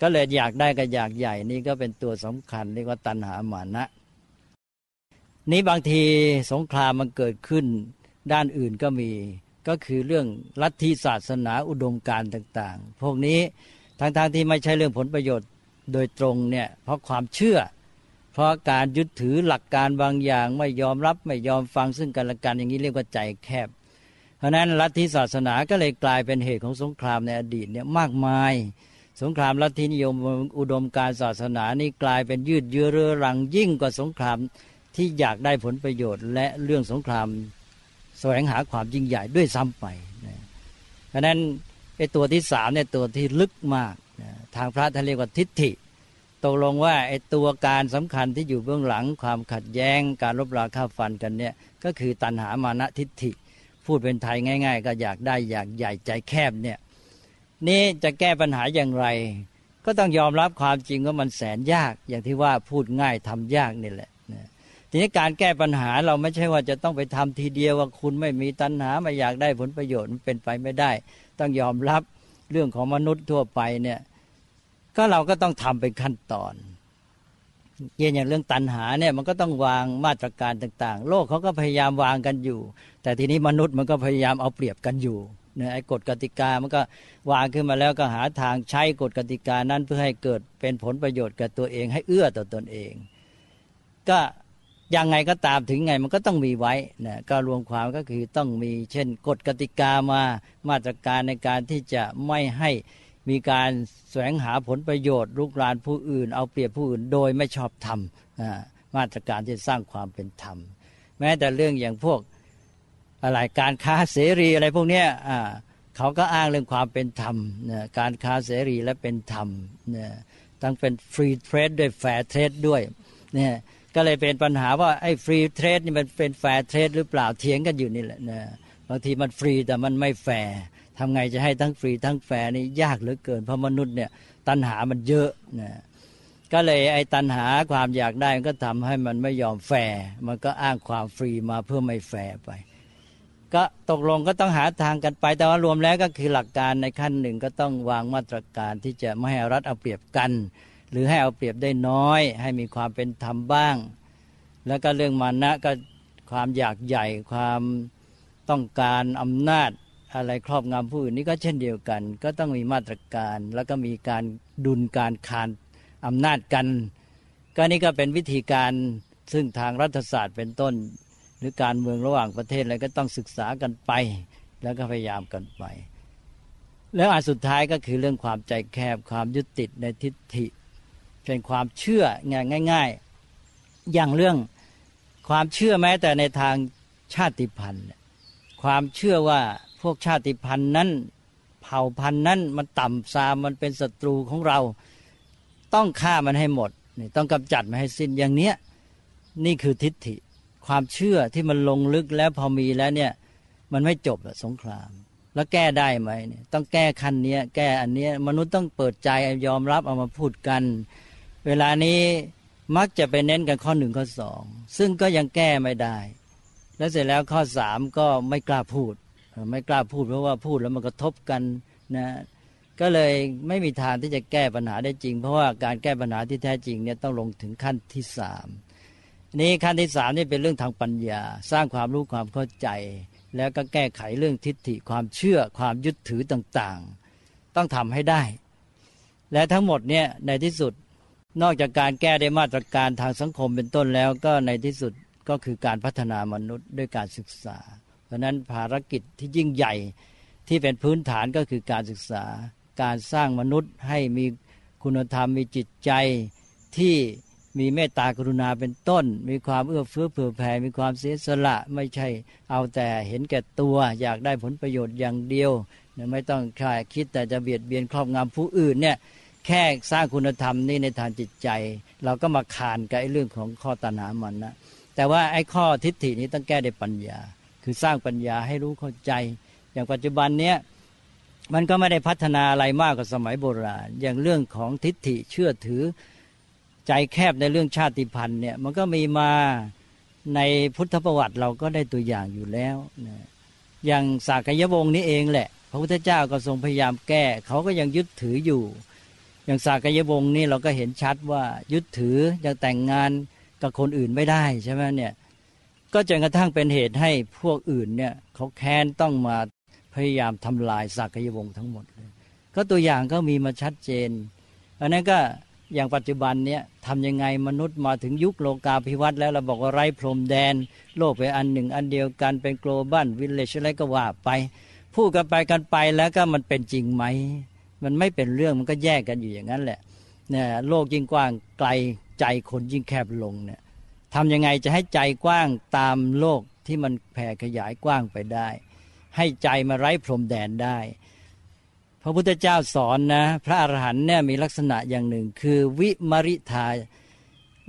ก็เลยอยากได้ก็อยากใหญ่นี่ก็เป็นตัวสำคัญเรียกว่าตัณหามานะ นี้บางทีสงครามมันเกิดขึ้น ด้านอื่นก็มีก็คือเรื่องลัทธิศาสนาอุดมการต่างๆ พวกนี้ทั้งๆทที่ไม่ใช่เรื่องผลประโยชน์โดยตรงเนี่ยเพราะความเชื่อ เพราะการยึดถือหลักการบางอย่างไม่ยอมรับไม่ยอมฟังซึ่งกันและกันอย่างนี้เรียกว่าใจแคบ เพราะนั้นลัทธิศาสนาก็เลยกลายเป็นเหตุของสงครามในอดีตเนี่ยมากมาย สงครามลัทธินิยมอุดมการศาสนานี่กลายเป็นยืดเยื้อเรื้อรังยิ่งกว่าสงครามที่อยากได้ผลประโยชน์ และเรื่องสงครามแสวงหาความยิ่งใหญ่ด้วยซ้ำไปเพราะนั้นไอ้ตัวที่สามเนี่ยตัวที่ลึกมากทางพระท่านเรียกว่าทิฏฐิ ตกลงว่าไอ้ตัวการสำคัญที่อยู่เบื้องหลัง ความขัดแย้งการรบราฆ่าฟันกันเนี่ยก็คือตัณหามานะทิฏฐิ พูดเป็นไทยง่าย ๆ ก็อยากได้อยากใหญ่ใจแคบเนี่ย นี่จะแก้ปัญหาอย่างไร ก็ต้องยอมรับความจริงว่ามันแสนยาก อย่างที่ว่าพูดง่ายทำยากนี่แหละทีนี้การแก้ปัญหาเราไม่ใช่ว่าจะต้องไปทำทีเดียวว่าคุณไม่มีตัณหาไม่อยากได้ผลประโยชน์มันเป็นไปไม่ได้ ต้องยอมรับเรื่องของมนุษย์ทั่วไปเนี่ยก็เราก็ต้องทำเป็นขั้นตอนเย่อย่างเรื่องตัณหาเนี่ยมันก็ต้องวางมาตรการต่าง ๆ โลกเขาก็พยายามวางกันอยู่ แต่ทีนี้มนุษย์มันก็พยายามเอาเปรียบกันอยู่ นี่ยไอ้กฎกติกามันก็วางขึ้นมาแล้วก็หาทางใช้กฎกติกานั้นเพื่อให้เกิดเป็นผลประโยชน์กับตัวเองให้เอื้อต่อตอนเอง ก็ยังไงก็ตามถึงไงมันก็ต้องมีไว้นะก็รวมความก็คือต้องมีเช่นกฎกติกามามาตรการในการที่จะไม่ให้มีการแสวงหาผลประโยชน์ลุกรานผู้อื่น เอาเปรียบผู้อื่นโดยไม่ชอบธรรมมาตรการที่สร้างความเป็นธรรม แม้แต่เรื่องอย่างพวก อะไรการค้าเสรีอะไรพวกนี้เขาก็อ้างเรื่องความเป็นธรรมการค้าเสรีและเป็นธรรมตั้งเป็น free trade ด้วย fair trade ด้วยเนี่ยก็เลยเป็นปัญหาว่าไอ้ free trade นี่มันเป็น fair trade หรือเปล่าเถียงกันอยู่นี่แหละนะบางทีมันฟรีแต่มันไม่แฟร์ทำไงจะให้ทั้งฟรีทั้งแฟร์นี่ยากเหลือเกินเพราะมนุษย์เนี่ยตัณหามันเยอะนะก็เลยไอ้ตัณหาความอยากได้มันก็ทำให้มันไม่ยอมแฟร์มันก็อ้างความฟรีมาเพื่อไม่แฟร์ไป ก็ตกลงก็ต้องหาทางกันไป แต่ว่ารวมแล้วก็คือหลักการในขั้นหนึ่งก็ต้องวางมาตรการที่จะไม่ให้รัฐเอาเปรียบกัน หรือให้เอาเปรียบได้น้อย ให้มีความเป็นธรรมบ้าง แล้วก็เรื่องมานะก็ความอยากใหญ่ความต้องการอำนาจอะไรครอบงำผู้อื่นนี่ก็เช่นเดียวกัน ก็ต้องมีมาตรการ แล้วก็มีการดุลการคานอำนาจกัน ก็นี่ก็เป็นวิธีการซึ่งทางรัฐศาสตร์เป็นต้น หรือการเมืองระหว่างประเทศอะไรก็ต้องศึกษากันไป แล้วก็พยายามกันไป แล้วอันสุดท้ายก็คือเรื่องความใจแคบความยึดติดในทิฏฐิเป็นความเชื่อง่ายๆ อย่างเรื่องความเชื่อแม้แต่ในทางชาติพันธุ์ความเชื่อว่าพวกชาติพันธุ์นั้น เผ่าพันธุ์นั้นมันต่ำซามมันเป็นศัตรูของเรา ต้องฆ่ามันให้หมดนี่ต้องกำจัดมันให้สิ้นอย่างเนี้ยนี่คือทิฏฐิ ความเชื่อที่มันลงลึกแล้วพอมีแล้วเนี่ย มันไม่จบสงคราม แล้วแก้ได้ไหมเนี่ยต้องแก้คันนี้แก้อันนี้มนุษย์ต้องเปิดใจยอมรับเอามาพูดกัน เวลานี้มักจะไปเน้นกันข้อหนึ่งข้อสองซึ่งก็ยังแก้ไม่ได้ แล้วเสร็จแล้วข้อสามก็ไม่กล้าพูด ไม่กล้าพูดเพราะว่าพูดแล้วมันกระทบกันนะก็เลยไม่มีทางที่จะแก้ปัญหาได้จริง เพราะว่าการแก้ปัญหาที่แท้จริงเนี่ยต้องลงถึงขั้นที่สาม นี้ขั้นที่สามนี่เป็นเรื่องทางปัญญา สร้างความรู้ความเข้าใจ แล้วก็แก้ไขเรื่องทิฏฐิความเชื่อความยึดถือต่างๆ ต้องทำให้ได้ และทั้งหมดเนี่ยในที่สุดนอกจากการแก้ได้มาตรการทางสังคมเป็นต้นแล้วก็ในที่สุดก็คือการพัฒนามนุษย์ด้วยการศึกษา เพราะนั้นภารกิจที่ยิ่งใหญ่ที่เป็นพื้นฐานก็คือการศึกษา การสร้างมนุษย์ให้มีคุณธรรมมีจิตใจที่ มีเมตตากรุณาเป็นต้น มีความเอื้อเฟื้อเผื่อแผ่มีความเสียสละไม่ใช่ เอาแต่เห็นแก่ตัวอยากได้ผลประโยชน์อย่างเดียวไม่ต้องใช่คิดแต่จะเบียดเบียนครอบงำผู้อื่นเนี่ยแค่สร้างคุณธรรมนี่ในทางจิตใจ เราก็มาขานกับไอ้เรื่องของข้อตัณหามันนะแต่ว่าไอ้ข้อทิฏฐินี้ต้องแก้ด้วยปัญญา คือสร้างปัญญาให้รู้เข้าใจ อย่างปัจจุบันเนี้ยมันก็ไม่ได้พัฒนาอะไรมากกว่าสมัยโบราณ อย่างเรื่องของทิฏฐิเชื่อถือ ใจแคบในเรื่องชาติพันธุ์เนี่ยมันก็มีมาในพุทธประวัติเราก็ได้ตัวอย่างอยู่แล้วนะอย่างสากยวงศ์นี้เองแหละ พระพุทธเจ้าก็ทรงพยายามแก้ เขาก็ยังยึดถืออยู่ อย่างสากยวงศ์นี่เราก็เห็นชัดว่ายึดถือยังแต่งงานกับคนอื่นไม่ได้ใช่ไหมเนี่ยก็จนกระทั่งเป็นเหตุให้พวกอื่นเนี่ยเขาแค้นต้องมาพยายามทำลายสากยวงศ์ทั้งหมดเลยก็ตัวอย่างก็มีมาชัดเจนอันนั้นก็ อย่างปัจจุบันเนี่ยทำยังไงมนุษย์มาถึงยุคโลกาภิวัตน์แล้วเราบอกว่าไร้พรมแดน โลกเป็นอันหนึ่ง อันเดียวกันเป็น global village อะไรก็ว่าไป พูดกันไปกันไปแล้วก็มันเป็นจริงไหม มันไม่เป็นเรื่องมันก็แยกกันอยู่อย่างนั้นแหละเนี่ยโลกยิ่งกว้างไกลใจคนยิ่งแคบลงเนี่ยทำยังไงจะให้ใจกว้างตามโลกที่มันแผ่ขยายกว้างไปได้ ให้ใจมาไร้พรมแดนได้ ระพุทธเจ้าสอนนะ พระอรหันต์เนี่ยมีลักษณะอย่างหนึ่ง คือวิมริทา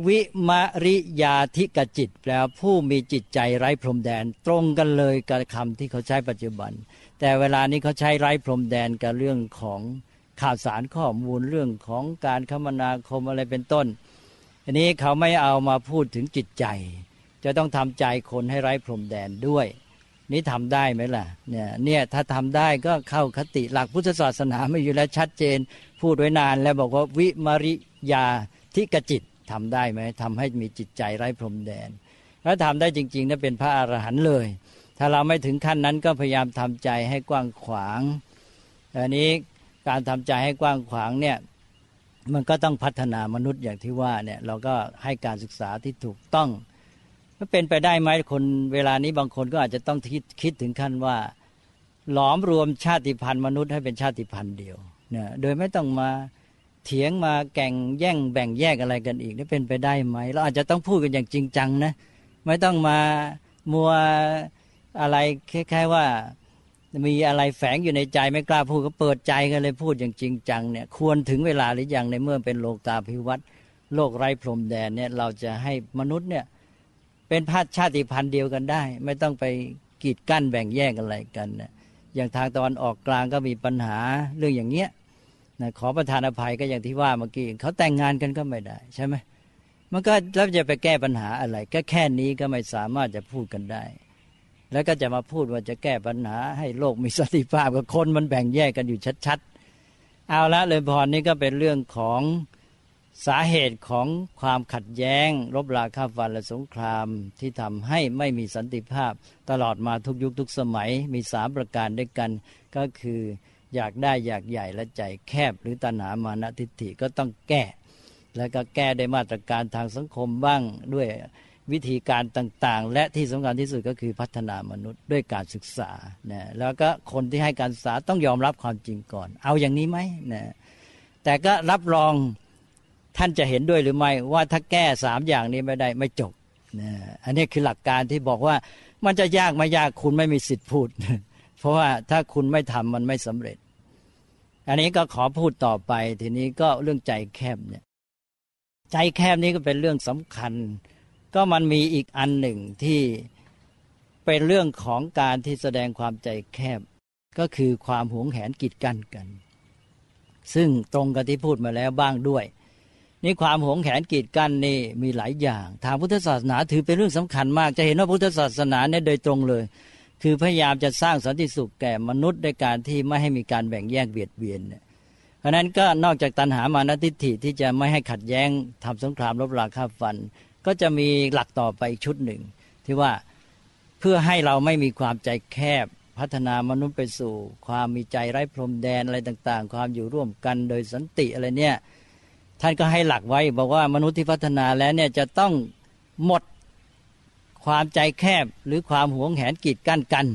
วิมริยาธิกจิตแปลผู้มีจิตใจไร้พรมแดนตรงกันเลยกับคำที่เขาใช้ปัจจุบัน แต่เวลานี้เขาใช้ไร้พรมแดนกับเรื่องของข่าวสารข้อมูลเรื่องของการคมนาคมอะไรเป็นต้น อันนี้เขาไม่เอามาพูดถึงจิตใจ จะต้องทำใจคนให้ไร้พรมแดนด้วย นี่ทำได้ไหมล่ะเนี่ยเนี่ยถ้าทำได้ก็เข้าคติหลักพุทธศาสนาไม่อยู่แล้วชัดเจน พูดไว้นานแล้วบอกว่าวิมาริยาทิกจิตทำได้ไหมทำให้มีจิตใจไร้พรมแดนถ้าทำได้จริงๆนั่นเป็นพระอรหันต์เลย ถ้าเราไม่ถึงขั้นนั้นก็พยายามทำใจให้กว้างขวางอันนี้การทำใจให้กว้างขวางเนี่ยมันก็ต้องพัฒนามนุษย์อย่างที่ว่าเนี่ยเราก็ให้การศึกษาที่ถูกต้อง มันเป็นไปได้ไหมคนเวลานี้บางคนก็อาจจะต้องคิดคิดถึงขั้นว่า หลอมรวมชาติพันธุ์มนุษย์ให้เป็นชาติพันธุ์เดียวเนี่ยโดยไม่ต้องมาเถียงมาแก่งแย่งแบ่งแยกอะไรกันอีกนี่เป็นไปได้ไหมเราอาจจะต้องพูดกันอย่างจริงจังนะไม่ต้องมามัวอะไรคล้ายๆว่ามีอะไรแฝงอยู่ในใจไม่กล้าพูดก็เปิดใจกันเลยพูดอย่างจริงจังเนี่ยควรถึงเวลาหรือยังในเมื่อเป็นโลกาภิวัตน์โลกไร้พรมแดนเนี่ยเราจะให้มนุษย์เนี่ย เป็นพาชาติพันธุ์เดียวกันได้ ไม่ต้องไปกีดกั้นแบ่งแยกอะไรกันนะอย่างทางตะวันออกกลางก็มีปัญหาเรื่องอย่างเงี้ยนะขอประทานอภัยก็อย่างที่ว่าเมื่อกี้เขาแต่งงานกันก็ไม่ได้ใช่ไหมมันก็แล้วจะไปแก้ปัญหาอะไร ก็แค่นี้ก็ไม่สามารถจะพูดกันได้ แล้วก็จะมาพูดว่าจะแก้ปัญหา ให้โลกมีสติภาพกับคนมันแบ่งแยกกันอยู่ชัดๆ เอาละเลยพรนี่ก็เป็นเรื่องของ สาเหตุของความขัดแย้ง รบราฆ่าฟันและสงครามที่ทำให้ไม่มีสันติภาพ ตลอดมาทุกยุคทุกสมัยมีสามประการด้วยกัน ก็คืออยากได้อยากใหญ่และใจแคบหรือตัณหามานะทิฏฐิก็ต้องแก้ แล้วก็แก้ได้มาตรการทางสังคมบ้างด้วยวิธีการต่างๆ และที่สำคัญที่สุดก็คือพัฒนามนุษย์ด้วยการศึกษานะแล้วก็คนที่ให้การศึกษาต้องยอมรับความจริงก่อน เอาอย่างนี้ไหมนะแต่ก็รับรอง ท่านจะเห็นด้วยหรือไม่ว่าถ้าแก้สามอย่างนี้ไม่ได้ไม่จบนะอันนี้คือหลักการที่บอกว่ามันจะยากไม่ยากคุณไม่มีสิทธิ์พูด เพราะว่าถ้าคุณไม่ทำมันไม่สำเร็จ อันนี้ก็ขอพูดต่อไปทีนี้ก็เรื่องใจแคบเนี่ยใจแคบนี้ก็เป็นเรื่องสำคัญ ก็มันมีอีกอันหนึ่งที่เป็นเรื่องของการที่แสดงความใจแคบ ก็คือความหวงแหนกีดกันกัน ซึ่งตรงกับที่พูดมาแล้วบ้างด้วย นี่ความหวงแขนกีดกันนี่มีหลายอย่าง ทางพุทธศาสนาถือเป็นเรื่องสำคัญมาก จะเห็นว่าพุทธศาสนาเนี่ยโดยตรงเลย คือพยายามจะสร้างสันติสุขแก่มนุษย์ด้วยการที่ไม่ให้มีการแบ่งแยกเบียดเบียนเนี่ยเพราะนั้นก็นอกจากตัณหามานทิฏฐิที่จะไม่ให้ขัดแย้งทำสงครามรบราฆ่าฟัน ก็จะมีหลักต่อไปอีกชุดหนึ่ง ที่ว่าเพื่อให้เราไม่มีความใจแคบพัฒนามนุษย์ไปสู่ ความมีใจไร้พรมแดนอะไรต่าง ๆ ความอยู่ร่วมกันโดยสันติอะไรเนี่ย ท่านก็ให้หลักไว้ บอกว่ามนุษย์ที่พัฒนาแล้วเนี่ยจะต้องหมดความใจแคบหรือความหวงแหนกีดกั้นกัน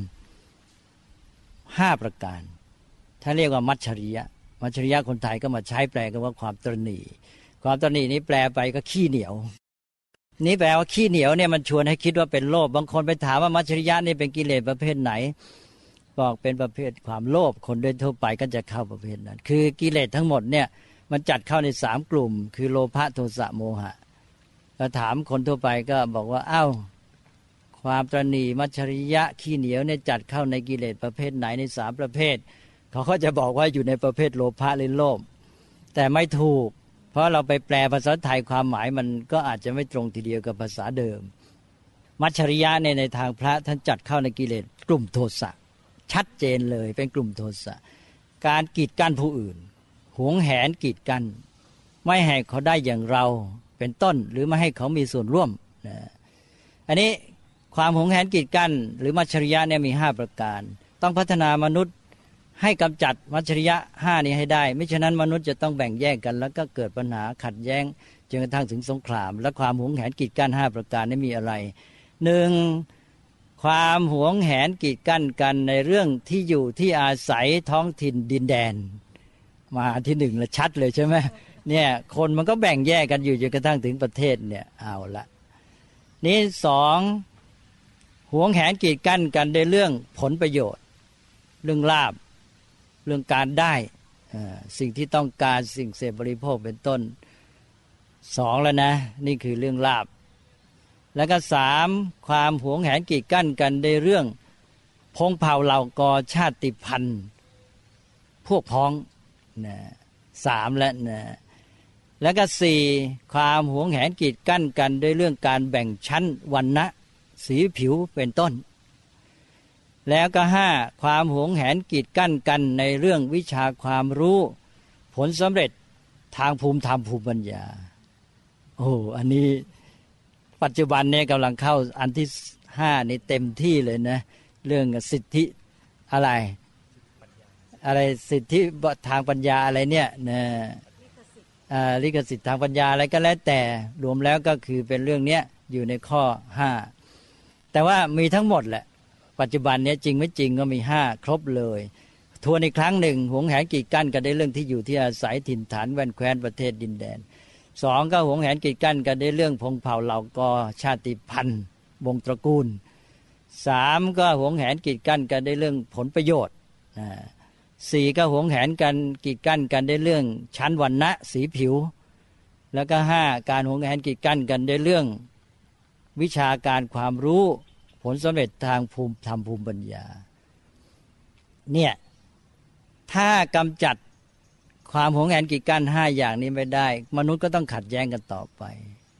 ห้าประการท่านเรียกว่ามัชริยะ มัชริยะคนไทยก็มาใช้แปลกันว่าความตรณีความตรณีนี้แปลไปก็ขี้เหนียว นี่แปลว่าขี้เหนียวเนี่ยมันชวนให้คิดว่าเป็นโลภบางคนไปถามว่ามัชริยะนี่เป็นกิเลสประเภทไหน บอกเป็นประเภทความโลภคนโดยทั่วไปก็จะเข้าประเภทนั้น คือกิเลสทั้งหมดเนี่ย มันจัดเข้าในสามกลุ่ม คือโลภะโทสะโมหะก็ถามคนทั่วไปก็บอกว่าเอา้าความตรณีมัชริยะขี้เหนียวเนี่ยจัดเข้าในกิเลสประเภทไหนในสามประเภท เขาก็จะบอกว่าอยู่ในประเภทโลภะหรือโลภแต่ไม่ถูก เพราะเราไปแปลภาษาไทยความหมายมันก็อาจจะไม่ตรงทีเดียวกับภาษาเดิม มัชริยะในในทางพระท่านจัดเข้าในกิเลสกลุ่มโทสะชัดเจนเลยเป็นกลุ่มโทสะการกีดกั้นผู้อื่น หวงแหนกีดกัน ไม่ให้เขาได้อย่างเราเป็นต้นหรือไม่ให้เขามีส่วนร่วมนะอันนี้ความหวงแหนกีดกัน หรือมัชริยะเนี่ยมีห้าประการ ต้องพัฒนามนุษย์ให้กำจัดมัชริยะห้านี้ให้ได้ ไม่ฉะนั้นมนุษย์จะต้องแบ่งแยกกัน แล้วก็เกิดปัญหาขัดแย้งจนกระทั่งถึงสงคราม และความหวงแหนกีดกันห้าประการนี้มีอะไรหนึ่งความหวงแหนกีดกันกันในเรื่องที่อยู่ที่อาศัยท้องถิ่นดินแดน มาที่หนึ่งแล้วชัดเลยใช่ไหมเนี่ยคนมันก็แบ่งแยกกันอยู่จนกระทั่งถึงประเทศเนี่ยเอาละนี่สองหวงแหนกีดกั้นกันในเรื่องผลประโยชน์ เรื่องลาบเรื่องการได้สิ่งที่ต้องการสิ่งเสพบริโภคเป็นต้นสองแล้วนะ นี่คือเรื่องลาบ แล้วก็สามความหวงแหนกีดกั้นกันในเรื่องพงเผ่าเหล่ากอชาติพันธุ์ พวกพ้อง นะสามแล้วนะแล้วก็สี่ความหวงแหนกีดกั้นกันด้วยเรื่องการแบ่งชั้นวันนะสีผิวเป็นต้น แล้วก็ห้าความหวงแหนกีดกั้นกันในเรื่องวิชาความรู้ ผลสำเร็จทางภูมิธรรมภูมิปัญญา โอ้อันนี้ปัจจุบันเนี่ยกำลังเข้าอันที่ห้านี่เต็มที่เลยนะ เรื่องสิทธิอะไร อะไรสิทธิทางปัญญาอะไรเนี่ยนะลิขสิทธิ์ทางปัญญาอะไรก็แล้วแต่รวมแล้วก็คือเป็นเรื่องเนี้ยอยู่ในข้อห้าแต่ว่ามีทั้งหมดแหละ ปัจจุบันเนี้ยจริงไม่จริงก็มีห้าครบเลย ทวนอีกครั้งหนึ่งหวงแหนกีดกั้นกันได้เรื่องที่อยู่ที่อาศัยถิ่นฐานแว่นแคว้นประเทศดินแดนสองก็หวงแหนกีดกั้นกันได้เรื่องพงเผ่าเหล่ากอชาติพันธุ์วงตระกูลสามก็หวงแหนกีดกั้นกันได้เรื่องผลประโยชน์ สี่ก็หวงแหนกันกีดกั้นกันได้เรื่องชั้นวันณะสีผิว แล้วก็ห้าการหวงแหนกีดกั้นกันได้เรื่อง วิชาการความรู้ผลสำเร็จทางภูมิธรรมภูมิปัญญา เนี่ยถ้ากำจัดความหวงแหนกีดกั้นห้าอย่างนี้ไม่ได้ มนุษย์ก็ต้องขัดแย้งกันต่อไป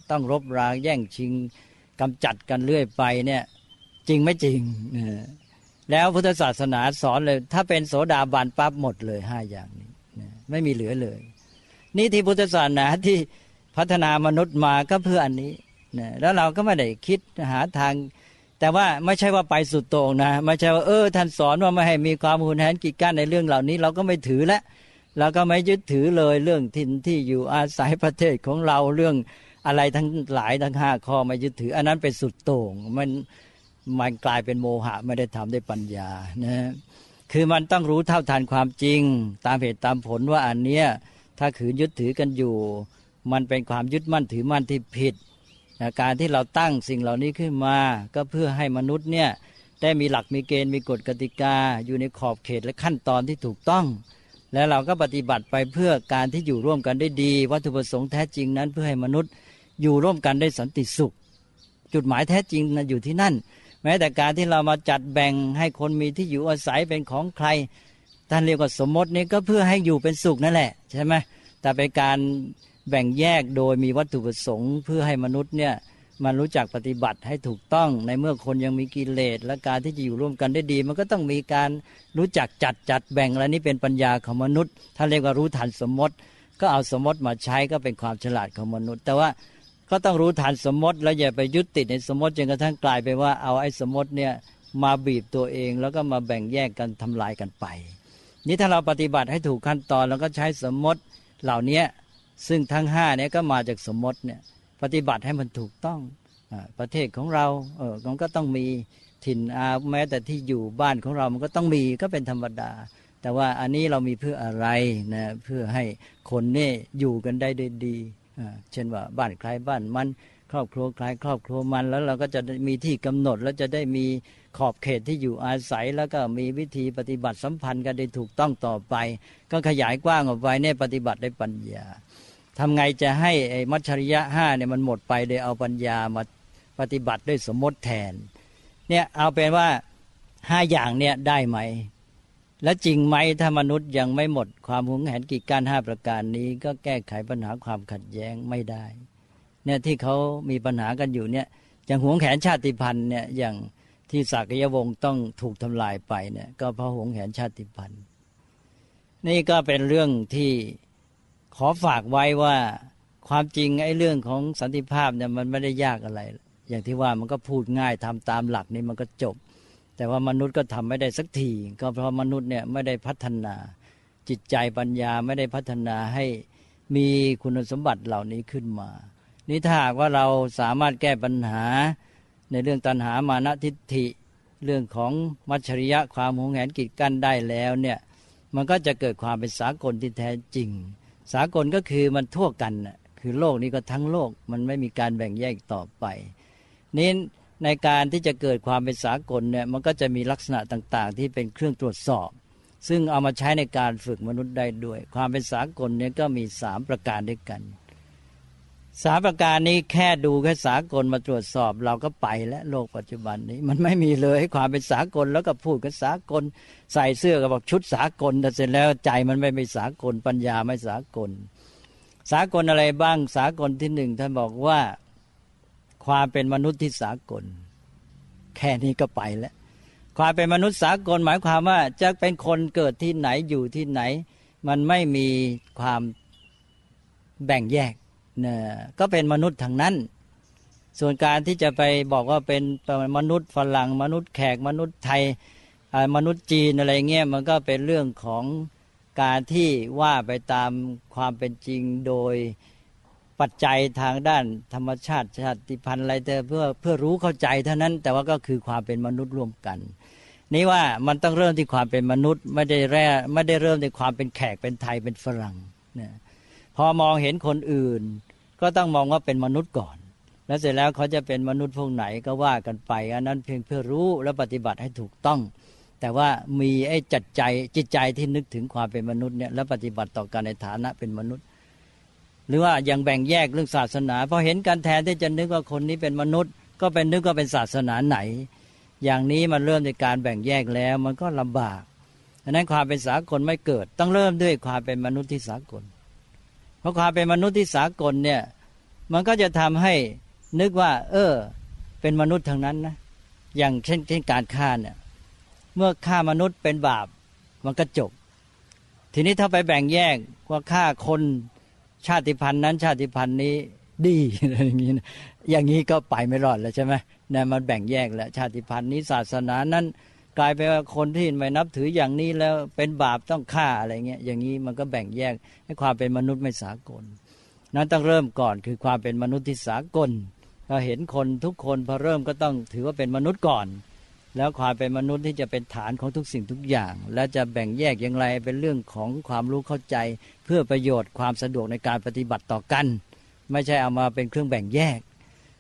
ต้องรบราแย่งชิงกำจัดกันเรื่อยไปเนี่ย จริงไม่จริง แล้วพุทธศาสนาสอนเลย ถ้าเป็นโสดาบันปั๊บหมดเลยห้าอย่างนี้ไม่มีเหลือเลย นี่ที่พุทธศาสนาที่พัฒนามนุษย์มาก็เพื่ออันนี้นะแล้วเราก็ไม่ได้คิดหาทาง แต่ว่าไม่ใช่ว่าไปสุดโต่งนะไม่ใช่ว่าเออท่านสอนว่าไม่ให้มีความหุนแหนกิจการในเรื่องเหล่านี้ เราก็ไม่ถือล้วเราก็ไม่ยึดถือเลยเรื่องทินที่อยู่อาศัยประเทศของเราเรื่องอะไรทั้งหลายทั้งห้าข้อไม่ยึดถือ อันนั้นเป็นสุดโต่งมัน มันกลายเป็นโมหะไม่ได้ทำด้วยปัญญานะคือมันต้องรู้เท่าทันความจริง ตามเหตุตามผลว่าอันเนี้ยถ้าขืนยึดถือกันอยู่ มันเป็นความยึดมั่นถือมั่นที่ผิดการที่เราตั้งสิ่งเหล่านี้ขึ้นมา ก็เพื่อให้มนุษย์เนี่ยได้มีหลักมีเกณฑ์มีกฎกติกา อยู่ในขอบเขตและขั้นตอนที่ถูกต้อง แล้วเราก็ปฏิบัติไปเพื่อการที่อยู่ร่วมกันได้ดี วัตถุประสงค์แท้จริงนั้นเพื่อให้มนุษย์อยู่ร่วมกันได้สันติสุข จุดหมายแท้จริงนะอยู่ที่นั่น แม้แต่การที่เรามาจัดแบ่งให้คนมีที่อยู่อาศัยเป็นของใครท่านเรียกว่าสมมตินี่ก็เพื่อให้อยู่เป็นสุขนั่นแหละใช่ไหมแต่เป็นการแบ่งแยกโดยมีวัตถุประสงค์ เพื่อให้มนุษย์เนี่ยมันรู้จักปฏิบัติให้ถูกต้องในเมื่อคนยังมีกิเลสและการที่จะอยู่ร่วมกันได้ดี มันก็ต้องมีการรู้จักจัดจัดแบ่งและนี่เป็นปัญญาของมนุษย์ถ้านเรียกว่ารู้ทันสมมติ ก็เอาสมมติมาใช้ก็เป็นความฉลาดของมนุษย์ แต่ว่า ก็ต้องรู้ทันสมมติ แล้วอย่าไปยึดติดในสมมติจนกระทั่งกลายไปว่าเอาไอ้สมมติเนี่ยมาบีบตัวเองแล้วก็มาแบ่งแยกกันทำลายกันไป นี่ถ้าเราปฏิบัติให้ถูกขั้นตอนแล้วก็ใช้สมมติเหล่านี้ซึ่งทั้งห้าเนี่ยก็มาจากสมมติเนี่ยปฏิบัติให้มันถูกต้องอประเทศของเราเออมันก็ต้องมีถิ่นอาแม้แต่ที่อยู่บ้านของเรามันก็ต้องมีก็เป็นธรรมดา แต่ว่าอันนี้เรามีเพื่ออะไรนะเพื่อให้คนเนี่ยอยู่กันได้ดีดี เช่นว่าบ้านใครบ้านมันครอบครัวใครครอบครัวมันแล้วเราก็จะมีที่กำหนดแล้วจะได้มีขอบเขตที่อยู่อาศัย แล้วก็มีวิธีปฏิบัติสัมพันธ์กันได้ถูกต้องต่อไป ก็ขยายกว้างออกไปเนี่ยปฏิบัติได้ปัญญาทำไงจะให้ไอ้มัชชริยะห้าเนี่ยมันหมดไปโดยเอาปัญญามาปฏิบัติด้วยสมมติแทนเนี่ยเอาเป็นว่าห้าอย่างเนี่ยได้ไหม และจริงไหมถ้ามนุษย์ยังไม่หมดความหวงแหนกิจการห้าประการนี้ ก็แก้ไขปัญหาความขัดแย้งไม่ได้เนี่ยที่เขามีปัญหากันอยู่เนี่ยอย่างหวงแหนชาติพันธุ์เนี่ยอย่างที่สักยวงศ์ต้องถูกทำลายไปเนี่ยก็เพราะหวงแหนชาติพันธุ์ นี่ก็เป็นเรื่องที่ขอฝากไว้ว่าความจริงไอ้เรื่องของสันติภาพเนี่ยมันไม่ได้ยากอะไร อย่างที่ว่ามันก็พูดง่ายทำตามหลักนี้มันก็จบ แต่ว่ามนุษย์ก็ทำไม่ได้สักที ก็เพราะมนุษย์เนี่ยไม่ได้พัฒนาจิตใจปัญญาไม่ได้พัฒนาให้มีคุณสมบัติเหล่านี้ขึ้นมา นี่ถ้าหากว่าเราสามารถแก้ปัญหาในเรื่องตัณหามานะทิฏฐิ เรื่องของมัจฉริยะความหงแหนกิจกันได้แล้วเนี่ยมันก็จะเกิดความเป็นสากลที่แท้จริง สากลก็คือมันทั่วกัน คือโลกนี้ก็ทั้งโลกมันไม่มีการแบ่งแยกต่อไปนี้ ในการที่จะเกิดความเป็นสากลเนี่ยมันก็จะมีลักษณะต่าง ๆ ที่เป็นเครื่องตรวจสอบ ซึ่งเอามาใช้ในการฝึกมนุษย์ได้ด้วย ความเป็นสากลเนี่ยก็มีสามประการด้วยกันสามประการนี้แค่ดูแค่สากลมาตรวจสอบเราก็ไปแล้วโลกปัจจุบันนี้ มันไม่มีเลยความเป็นสากลแล้วก็พูดกันสากล ใส่เสื้อก็บอกชุดสากลแต่เสร็จแล้วใจมันไม่เป็นสากลปัญญาไม่สากล สากลอะไรบ้างสากลที่หนึ่งท่านบอกว่า ความเป็นมนุษย์ที่สากล แค่นี้ก็ไปแล้ว ความเป็นมนุษย์สากลหมายความว่าจะเป็นคนเกิดที่ไหนอยู่ที่ไหน มันไม่มีความแบ่งแยกนี่ยก็เป็นมนุษย์ทางนั้น ส่วนการที่จะไปบอกว่าเป็นมนุษย์ฝรั่งมนุษย์แขกมนุษย์ไทยมนุษย์จีนอะไรเงี้ยมันก็เป็นเรื่องของการที่ว่าไปตามความเป็นจริงโดย ปัจจัยทางด้านธรรมชาติชาติพันธุ์อะไรแต่เพื่อเพื่อรู้เข้าใจเท่านั้น แต่ว่าก็คือความเป็นมนุษย์ร่วมกัน นี่ว่ามันต้องเริ่มที่ความเป็นมนุษย์ไม่ได้แร่ไม่ได้เริ่มที่ความเป็นแขกเป็นไทยเป็นฝรั่งนะพอมองเห็นคนอื่น ก็ต้องมองว่าเป็นมนุษย์ก่อน แล้วเสร็จแล้วเขาจะเป็นมนุษย์พวกไหนก็ว่ากันไป อันนั้นเพียงเพื่อรู้และปฏิบัติให้ถูกต้อง แต่ว่ามีไอ้จัดใจจิตใจที่นึกถึงความเป็นมนุษย์เนี่ยแล้วปฏิบัติต่อกันในฐานะเป็นมนุษย์ หรือว่ายังแบ่งแยกเรื่องศาสนาพอเห็นกันแทนที่จะนึกว่าคนนี้เป็นมนุษย์ ก็เป็นนึกว่าเป็นศาสนาไหน อย่างนี้มันเริ่มในการแบ่งแยกแล้วมันก็ลำบากดังนั้นความเป็นสากลไม่เกิด ต้องเริ่มด้วยความเป็นมนุษย์ที่สากล เพราะความเป็นมนุษย์ที่สากลเนี่ยมันก็จะทำให้นึกว่า เออ เป็นมนุษย์ทางนั้นนะอย่างเช่นเช่นการฆ่าเนี่ยเมื่อฆ่ามนุษย์เป็นบาปมันก็จบ ทีนี้ถ้าไปแบ่งแยกว่าฆ่าคน ชาติพันธุ์นั้นชาติพันธุ์นี้ดีอะไรอย่างนี้อย่างนี้ก็ไปไม่รอดแล้วใช่ไหมเนี่ยมันแบ่งแยกแล้วชาติพันธุ์นี้ศาสนานั้น กลายเป็นว่าคนที่ไม่นับถืออย่างนี้แล้วเป็นบาปต้องฆ่าอะไรเงี้ยอย่างนี้มันก็แบ่งแยกให้ความเป็นมนุษย์ไม่สากล นั้นต้องเริ่มก่อนคือความเป็นมนุษย์ที่สากลเราเห็นคนทุกคนพอเริ่มก็ต้องถือว่าเป็นมนุษย์ก่อน แล้วความเป็นมนุษย์ที่จะเป็นฐานของทุกสิ่งทุกอย่าง และจะแบ่งแยกอย่างไรเป็นเรื่องของความรู้เข้าใจ เพื่อประโยชน์ความสะดวกในการปฏิบัติต่อกัน ไม่ใช่เอามาเป็นเครื่องแบ่งแยก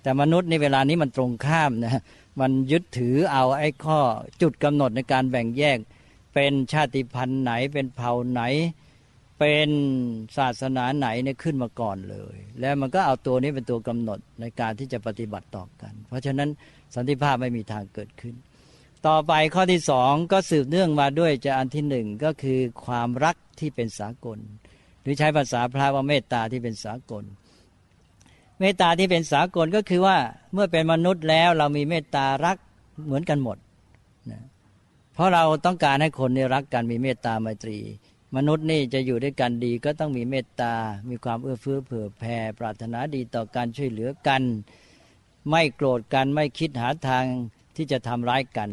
แต่มนุษย์ในเวลานี้มันตรงข้ามนะมันยึดถือเอาไอ้ข้อจุดกำหนดในการแบ่งแยก เป็นชาติพันธุ์ไหนเป็นเผ่าไหน เป็นศาสนาไหนเนี่ยขึ้นมาก่อนเลย แล้วมันก็เอาตัวนี้เป็นตัวกำหนดในการที่จะปฏิบัติต่อกัน เพราะฉะนั้นสันติภาพไม่มีทางเกิดขึ้น ต่อไปข้อที่สองก็สืบเนื่องมาด้วยจะอันที่หนึ่งก็คือความรักที่เป็นสากล หรือใช้ภาษาพระว่าเมตตาที่เป็นสากล เมตตาที่เป็นสากลก็คือว่าเมื่อเป็นมนุษย์แล้วเรามีเมตตารักเหมือนกันหมดนะเพราะเราต้องการให้คนนี่รักกันมีเมตตาไมตรี มนุษย์นี่จะอยู่ด้วยกันดีก็ต้องมีเมตตา มีความเอื้อเฟื้อเผื่อแผ่ปรารถนาดีต่อการช่วยเหลือกัน ไม่โกรธกันไม่คิดหาทาง ที่จะทำร้ายกัน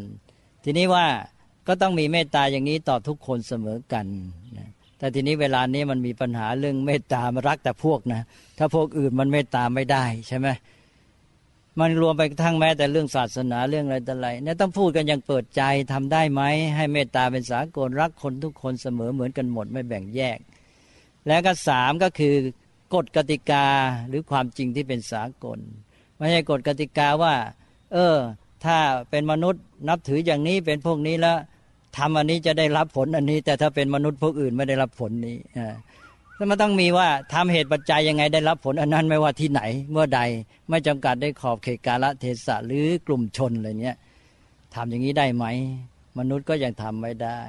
ทีนี้ว่าก็ต้องมีเมตตาอย่างนี้ต่อทุกคนเสมอกันนะแต่ทีนี้เวลานี้มันมีปัญหาเรื่องเมตตามารักแต่พวกนะ ถ้าพวกอื่นมันเมตตาไม่ได้ใช่ไหมมันรวมไปทั้งแม้แต่เรื่องศาสนาเรื่องอะไรต่ออะไรเนี่ยต้องพูดกันอย่างเปิดใจทำได้ไหมให้เมตตาเป็นสากลรักคนทุกคนเสมอเหมือนกันหมดไม่แบ่งแยก แล้วก็สามก็คือกฎกติกาหรือความจริงที่เป็นสากล ไม่ใช่กฎกติกาว่า เออ ถ้าเป็นมนุษย์นับถืออย่างนี้เป็นพวกนี้แล้วทำอันนี้จะได้รับผลอันนี้ แต่ถ้าเป็นมนุษย์พวกอื่นไม่ได้รับผลนี้แล้วมันต้องมีว่าทำเหตุปัจจัยยังไงได้รับผลอันนั้นไม่ว่าที่ไหนเมื่อใดไม่จำกัดได้ขอบเขตกาลเทศะหรือกลุ่มชนอะไรเนี้ยทำอย่างนี้ได้ไหม มนุษย์ก็ยังทำไม่ได้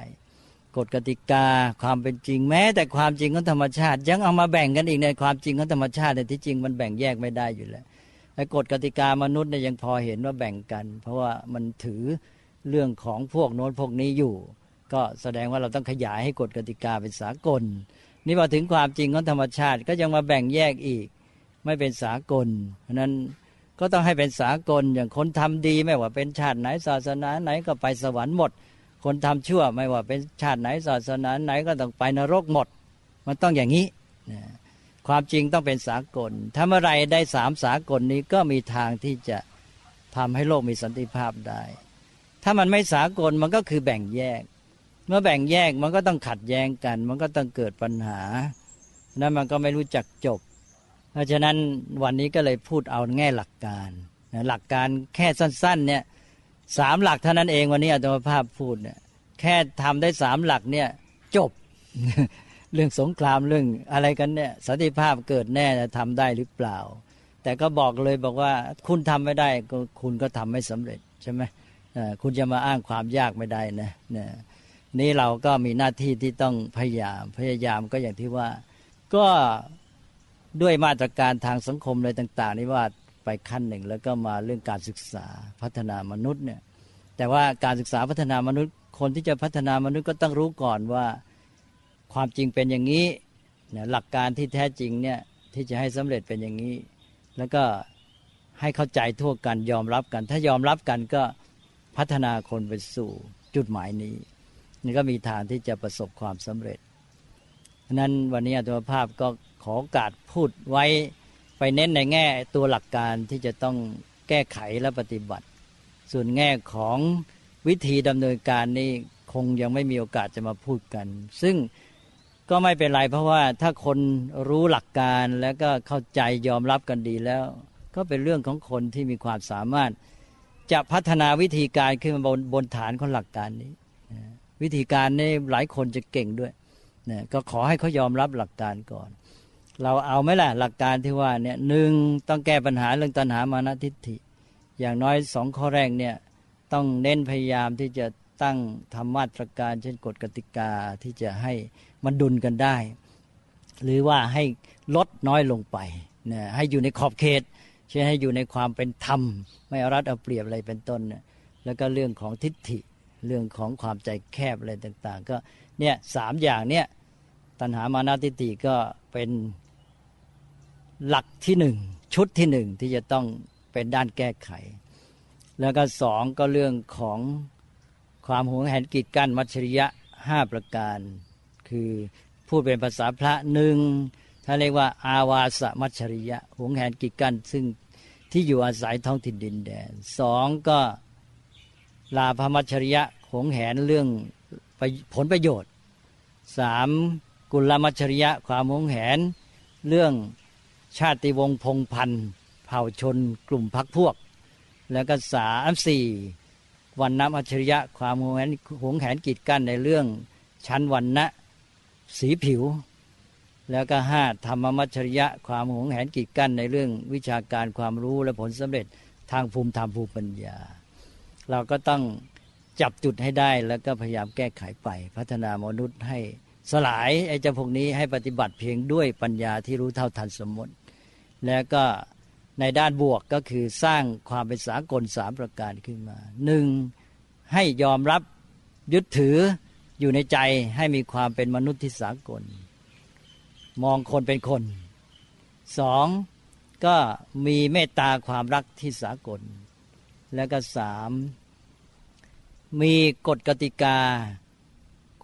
กฎกติกาความเป็นจริงแม้ แต่ความจริงของธรรมชาติ ยังเอามาแบ่งกันอีกในความจริงของธรรมชาติในที่จริงมันแบ่งแยกไม่ได้อยู่แล้ว ไอ้กฎกติกามนุษย์เนี่ยยังพอเห็นว่าแบ่งกัน เพราะว่ามันถือเรื่องของพวกโน้นพวกนี้อยู่ ก็แสดงว่าเราต้องขยายให้กฎกติกาเป็นสากล นี่พอถึงความจริงของธรรมชาติก็ยังมาแบ่งแยกอีก ไม่เป็นสากลเพราะนั้นก็ต้องให้เป็นสากลอย่างคนทำดีไม่ว่าเป็นชาติไหนศาสนาไหนก็ไปสวรรค์หมด คนทำชั่วไม่ว่าเป็นชาติไหนศาสนาไหนก็ต้องไปนรกหมด มันต้องอย่างนี้ ความจริงต้องเป็นสากลถ้าเมื่อไรได้สามสากลนี้ก็มีทางที่จะทำให้โลกมีสันติภาพได้ ถ้ามันไม่สากลมันก็คือแบ่งแยก เมื่อแบ่งแยกมันก็ต้องขัดแย้งกัน มันก็ต้องเกิดปัญหา นั้นมันก็ไม่รู้จักจบ เพราะฉะนั้นวันนี้ก็เลยพูดเอาแง่หลักการ หลักการแค่สั้นๆเนี่ยสามหลักเท่านั้นเองวันนี้อาตมาภาพพูดเนี่ยแค่ทำได้สามหลักเนี่ยจบ เรื่องสงครามเรื่องอะไรกันเนี่ยสันติภาพเกิดแน่จะทำได้หรือเปล่า แต่ก็บอกเลยบอกว่าคุณทำไม่ได้คุณก็ทำไม่สำเร็จใช่ไหมคุณจะมาอ้างความยากไม่ได้นะนี่ยนี้เราก็มีหน้าที่ที่ต้องพยายามพยายามก็อย่างที่ว่า ก็ด้วยมาตรการทางสังคมอะไรต่าง ๆ นี่ว่าไปขั้นหนึ่ง แล้วก็มาเรื่องการศึกษาพัฒนามนุษย์เนี่ยแต่ว่าการศึกษาพัฒนามนุษย์ คนที่จะพัฒนามนุษย์ก็ต้องรู้ก่อนว่า ความจริงเป็นอย่างนี้นหลักการที่แท้จริงเนี่ยที่จะให้สำเร็จเป็นอย่างนี้ แล้วก็ให้เข้าใจทั่วกันยอมรับกัน ถ้ายอมรับกันก็พัฒนาคนไปสู่จุดหมายนี้นี่ก็มีทางที่จะประสบความสำเร็จนั้นวันนี้อัตมภาพก็ขอโอกาสพูดไว้ไปเน้นในแง่ตัวหลักการที่จะต้องแก้ไขและปฏิบัติ ส่วนแง่ของวิธีดำเนินการนี่คงยังไม่มีโอกาสจะมาพูดกัน ซึ่ง ก็ไม่เป็นไรเพราะว่าถ้าคนรู้หลักการแล้วก็เข้าใจยอมรับกันดีแล้ว ก็เป็นเรื่องของคนที่มีความสามารถ จะพัฒนาวิธีการขึ้นมาบนบนฐานของหลักการนี้ วิธีการนี้หลายคนจะเก่งด้วยนะก็ขอให้เขายอมรับหลักการก่อน เราเอาไหมล่ะหลักการที่ว่าเนี่ยหนึ่งต้องแก้ปัญหาเรื่องตัณหามานะทิฏฐิ อย่างน้อยสองข้อแรกเนี่ยต้องเน้นพยายามที่จะ ตั้งทำมาตรการ เช่นกฎกติกาที่จะให้มันดุลกันได้ หรือว่าให้ลดน้อยลงไปนะให้อยู่ในขอบเขตเช่นให้อยู่ในความเป็นธรรม ไม่เอารัดเอาเปรียบอะไรเป็นต้นนะแล้วก็เรื่องของทิฏฐิเรื่องของความใจแคบอะไรต่าง ๆ ก็เนี่ยสามอย่างเนี่ยตัณหามานาทิฏฐิก็เป็นหลักที่หนึ่งชุดที่หนึ่งที่จะต้องเป็นด้านแก้ไข แล้วก็สองก็เรื่องของ ความหวงแหนกีดกั้นมัชริยะห้าประการ คือพูดเป็นภาษาพระหนึ่งถ้าเรียกว่า อาวาสมัชริยะหวงแหนกีดกั้นซึ่งที่อยู่อาศัยท้องถิ่นดินแดนสองก็ลาภมัชริยะหวงแหนเรื่องผลประโยชน์สามกุลมัชริยะความหวงแหน เรื่องชาติวงศ์พงพันธ์ เผ่าชนกลุ่มพักพวก แล้วก็สามสี่ วันน้ำอัจฉริยะความหวงแหนหวงแหนกีดกั้นในเรื่องชั้นวันนะสีผิว แล้วก็ห้าธรรมมัจฉริยะความหวงแหนกีดกั้นในเรื่องวิชาการความรู้และผลสำเร็จทางภูมิธรรมภูมิปัญญา เราก็ต้องจับจุดให้ได้แล้วก็พยายามแก้ไขไป พัฒนามนุษย์ให้สลายไอ้เจ้าพวกนี้ให้ปฏิบัติเพียงด้วยปัญญาที่รู้เท่าทันสมมติ แล้วก็ ในด้านบวกก็คือสร้างความเป็นสากลสามประการขึ้นมาหนึ่งให้ยอมรับยึดถืออยู่ในใจให้มีความเป็นมนุษย์ที่สากล มองคนเป็นคนสองก็มีเมตตาความรักที่สากล แล้วก็สามมีกฎกติกา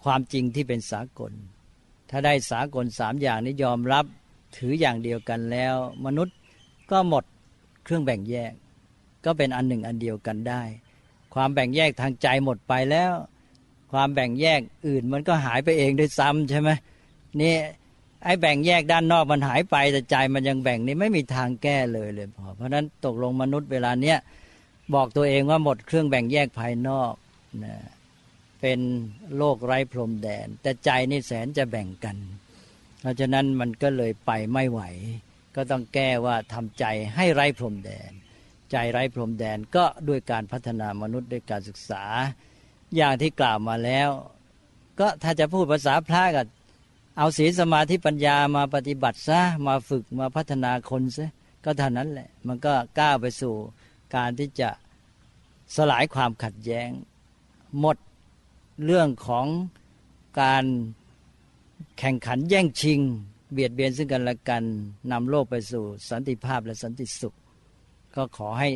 ความจริงที่เป็นสากล ถ้าได้สากลสามอย่างนี้ยอมรับถืออย่างเดียวกันแล้ว มนุษย์ ก็หมดเครื่องแบ่งแยก ก็เป็นอันหนึ่งอันเดียวกันได้ ความแบ่งแยกทางใจหมดไปแล้ว ความแบ่งแยกอื่นมันก็หายไปเองด้วยซ้ำใช่ไหมนี่ไอ้แบ่งแยกด้านนอกมันหายไปแต่ใจมันยังแบ่งนี่ไม่มีทางแก้เลยเลยพอเพราะนั้นตกลงมนุษย์เวลาเนี้ยบอกตัวเองว่าหมดเครื่องแบ่งแยกภายนอกนะเป็นโลกไร้พรมแดน แต่ใจนี่แสนจะแบ่งกัน เพราะฉะนั้นมันก็เลยไปไม่ไหว ก็ต้องแก้ว่าทำใจให้ไร้พรมแดน ใจไร้พรมแดนก็ด้วยการพัฒนามนุษย์ด้วยการศึกษา อย่างที่กล่าวมาแล้ว ก็ถ้าจะพูดภาษาพระก็เอาศีลสมาธิปัญญามาปฏิบัติซะมาฝึกมาพัฒนาคนซะก็เท่านั้นแหละ มันก็ก้าวไปสู่การที่จะสลายความขัดแย้ง หมดเรื่องของการแข่งขันแย่งชิง เบียดเบียนซึ่งกันและกันนำโลกไปสู่สันติภาพและสันติสุข ก็ขอให้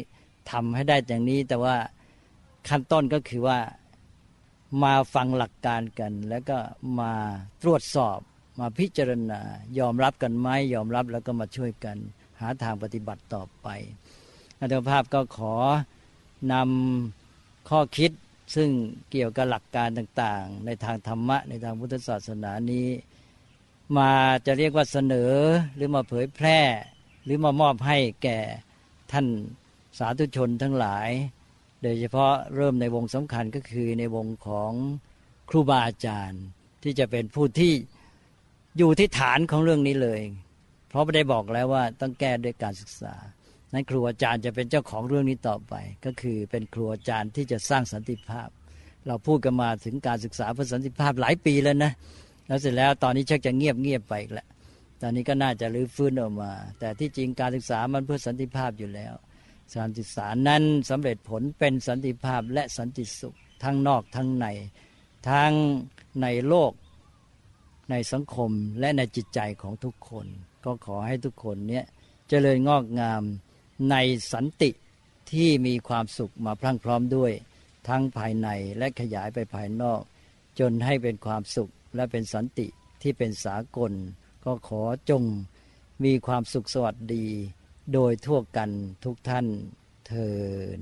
ทำให้ได้อย่างนี้ แต่ว่าขั้นต้นก็คือว่ามาฟังหลักการกัน แล้วก็มาตรวจสอบมาพิจารณา ยอมรับกันไหมยอมรับแล้วก็มาช่วยกัน หาทางปฏิบัติต่อไปอาจารย์ภาพก็ขอนำข้อคิดซึ่งเกี่ยวกับหลักการต่างๆ ในทางธรรมะในทางพุทธศาสนานี้ มาจะเรียกว่าเสนอหรือมาเผยแพร่ หรือมามอบให้แก่ท่านสาธุชนทั้งหลาย โดยเฉพาะเริ่มในวงสำคัญก็คือในวงของครูบาอาจารย์ ที่จะเป็นผู้ที่อยู่ที่ฐานของเรื่องนี้เลย เพราะไม่ได้บอกแล้วว่าต้องแก้ด้วยการศึกษา นั้นครูอาจารย์จะเป็นเจ้าของเรื่องนี้ต่อไป ก็คือเป็นครูอาจารย์ที่จะสร้างสันติภาพ เราพูดกันมาถึงการศึกษาเพื่อสันติภาพหลายปีแล้วนะ แล้วเสร็จแล้วตอนนี้ชักจะเงียบเงียบไปอีกแล้วตอนนี้ก็น่าจะรื้อฟื้นออกมา แต่ที่จริงการศึกษามันเพื่อสันติภาพอยู่แล้วสันติษานั้นสำเร็จผลเป็นสันติภาพและสันติสุข ทั้งนอกทั้งในทั้งในโลกในสังคมและในจิตใจของทุกคน ก็ขอให้ทุกคนเนี้ยเจริญงอกงามในสันติที่มีความสุขมาพรั่งพร้อมด้วย ทั้งภายในและขยายไปภายนอก จนให้เป็นความสุข และเป็นสันติที่เป็นสากล ก็ขอจงมีความสุขสวัสดี โดยทั่วกันทุกท่านเทิน